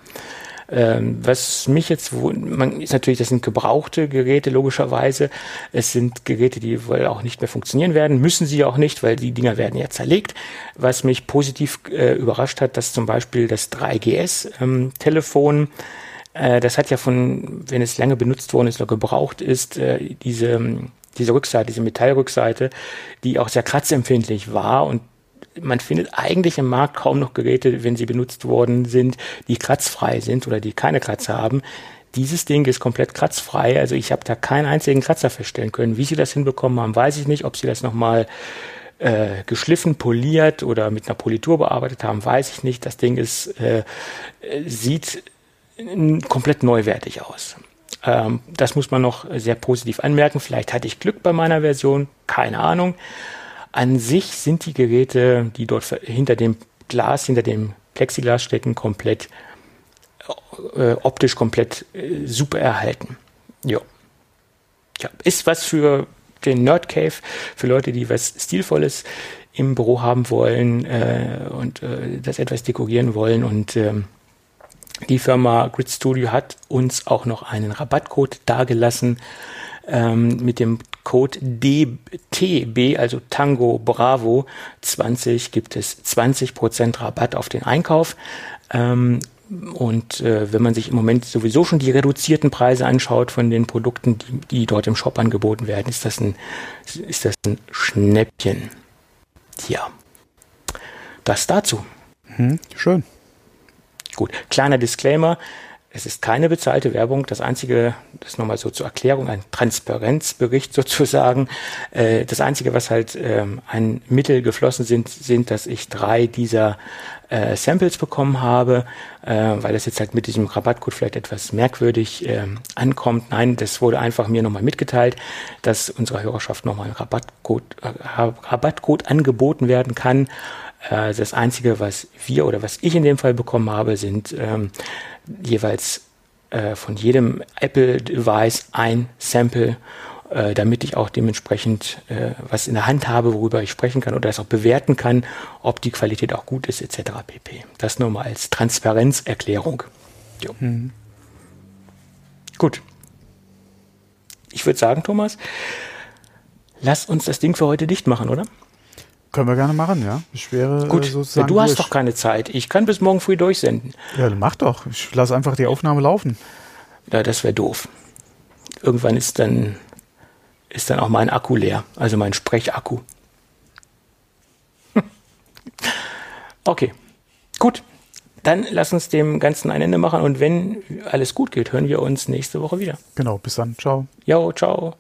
Ähm, was mich jetzt, man ist natürlich, das sind gebrauchte Geräte logischerweise. Es sind Geräte, die wohl auch nicht mehr funktionieren werden, müssen sie auch nicht, weil die Dinger werden ja zerlegt. Was mich positiv äh, überrascht hat, dass zum Beispiel das 3GS-Telefon ähm, äh, das hat ja von, wenn es lange benutzt worden ist oder gebraucht ist, äh, diese, diese Rückseite, diese Metallrückseite, die auch sehr kratzempfindlich war und man findet eigentlich im Markt kaum noch Geräte, wenn sie benutzt worden sind, die kratzfrei sind oder die keine Kratzer haben. Dieses Ding ist komplett kratzfrei, also ich habe da keinen einzigen Kratzer feststellen können. Wie sie das hinbekommen haben, weiß ich nicht. Ob sie das nochmal äh, geschliffen, poliert oder mit einer Politur bearbeitet haben, weiß ich nicht. Das Ding ist, äh, sieht komplett neuwertig aus. Ähm, das muss man noch sehr positiv anmerken. Vielleicht hatte ich Glück bei meiner Version, keine Ahnung. An sich sind die Geräte, die dort hinter dem Glas, hinter dem Plexiglas stecken, komplett äh, optisch komplett äh, super erhalten. Jo. Ja, ist was für den Nerd Cave, für Leute, die was Stilvolles im Büro haben wollen äh, und äh, das etwas dekorieren wollen. Und ähm, die Firma Grid Studio hat uns auch noch einen Rabattcode dargelassen ähm, mit dem Code DTB, also Tango Bravo 20, gibt es 20% Rabatt auf den Einkauf. Ähm, und äh, wenn man sich im Moment sowieso schon die reduzierten Preise anschaut von den Produkten, die, die dort im Shop angeboten werden, ist das ein, ist das ein Schnäppchen. Ja, das dazu. Hm, schön. Gut, kleiner Disclaimer. Es ist keine bezahlte Werbung. Das Einzige, das nochmal so zur Erklärung, ein Transparenzbericht sozusagen. Äh, das Einzige, was halt ähm, ein Mittel geflossen sind, sind, dass ich drei dieser äh, Samples bekommen habe, äh, weil das jetzt halt mit diesem Rabattcode vielleicht etwas merkwürdig äh, ankommt. Nein, das wurde einfach mir nochmal mitgeteilt, dass unserer Hörerschaft nochmal ein Rabattcode, äh, Rabattcode angeboten werden kann. Äh, das Einzige, was wir oder was ich in dem Fall bekommen habe, sind ähm, jeweils äh, von jedem Apple-Device ein Sample, äh, damit ich auch dementsprechend äh, was in der Hand habe, worüber ich sprechen kann oder das auch bewerten kann, ob die Qualität auch gut ist, etc. pp. Das nur mal als Transparenzerklärung. Mhm. Gut. Ich würde sagen, Thomas, lass uns das Ding für heute dicht machen, oder? Können wir gerne machen, ja. Ich wäre Gut, sozusagen. Du hast durch. doch keine Zeit. Ich kann bis morgen früh durchsenden. Ja, dann mach doch. Ich lasse einfach die Aufnahme laufen. Ja, das wäre doof. Irgendwann ist dann, ist dann auch mein Akku leer. Also mein Sprechakku. okay. Gut. Dann lass uns dem Ganzen ein Ende machen und wenn alles gut geht, hören wir uns nächste Woche wieder. Genau, bis dann. Ciao. Jo, ciao.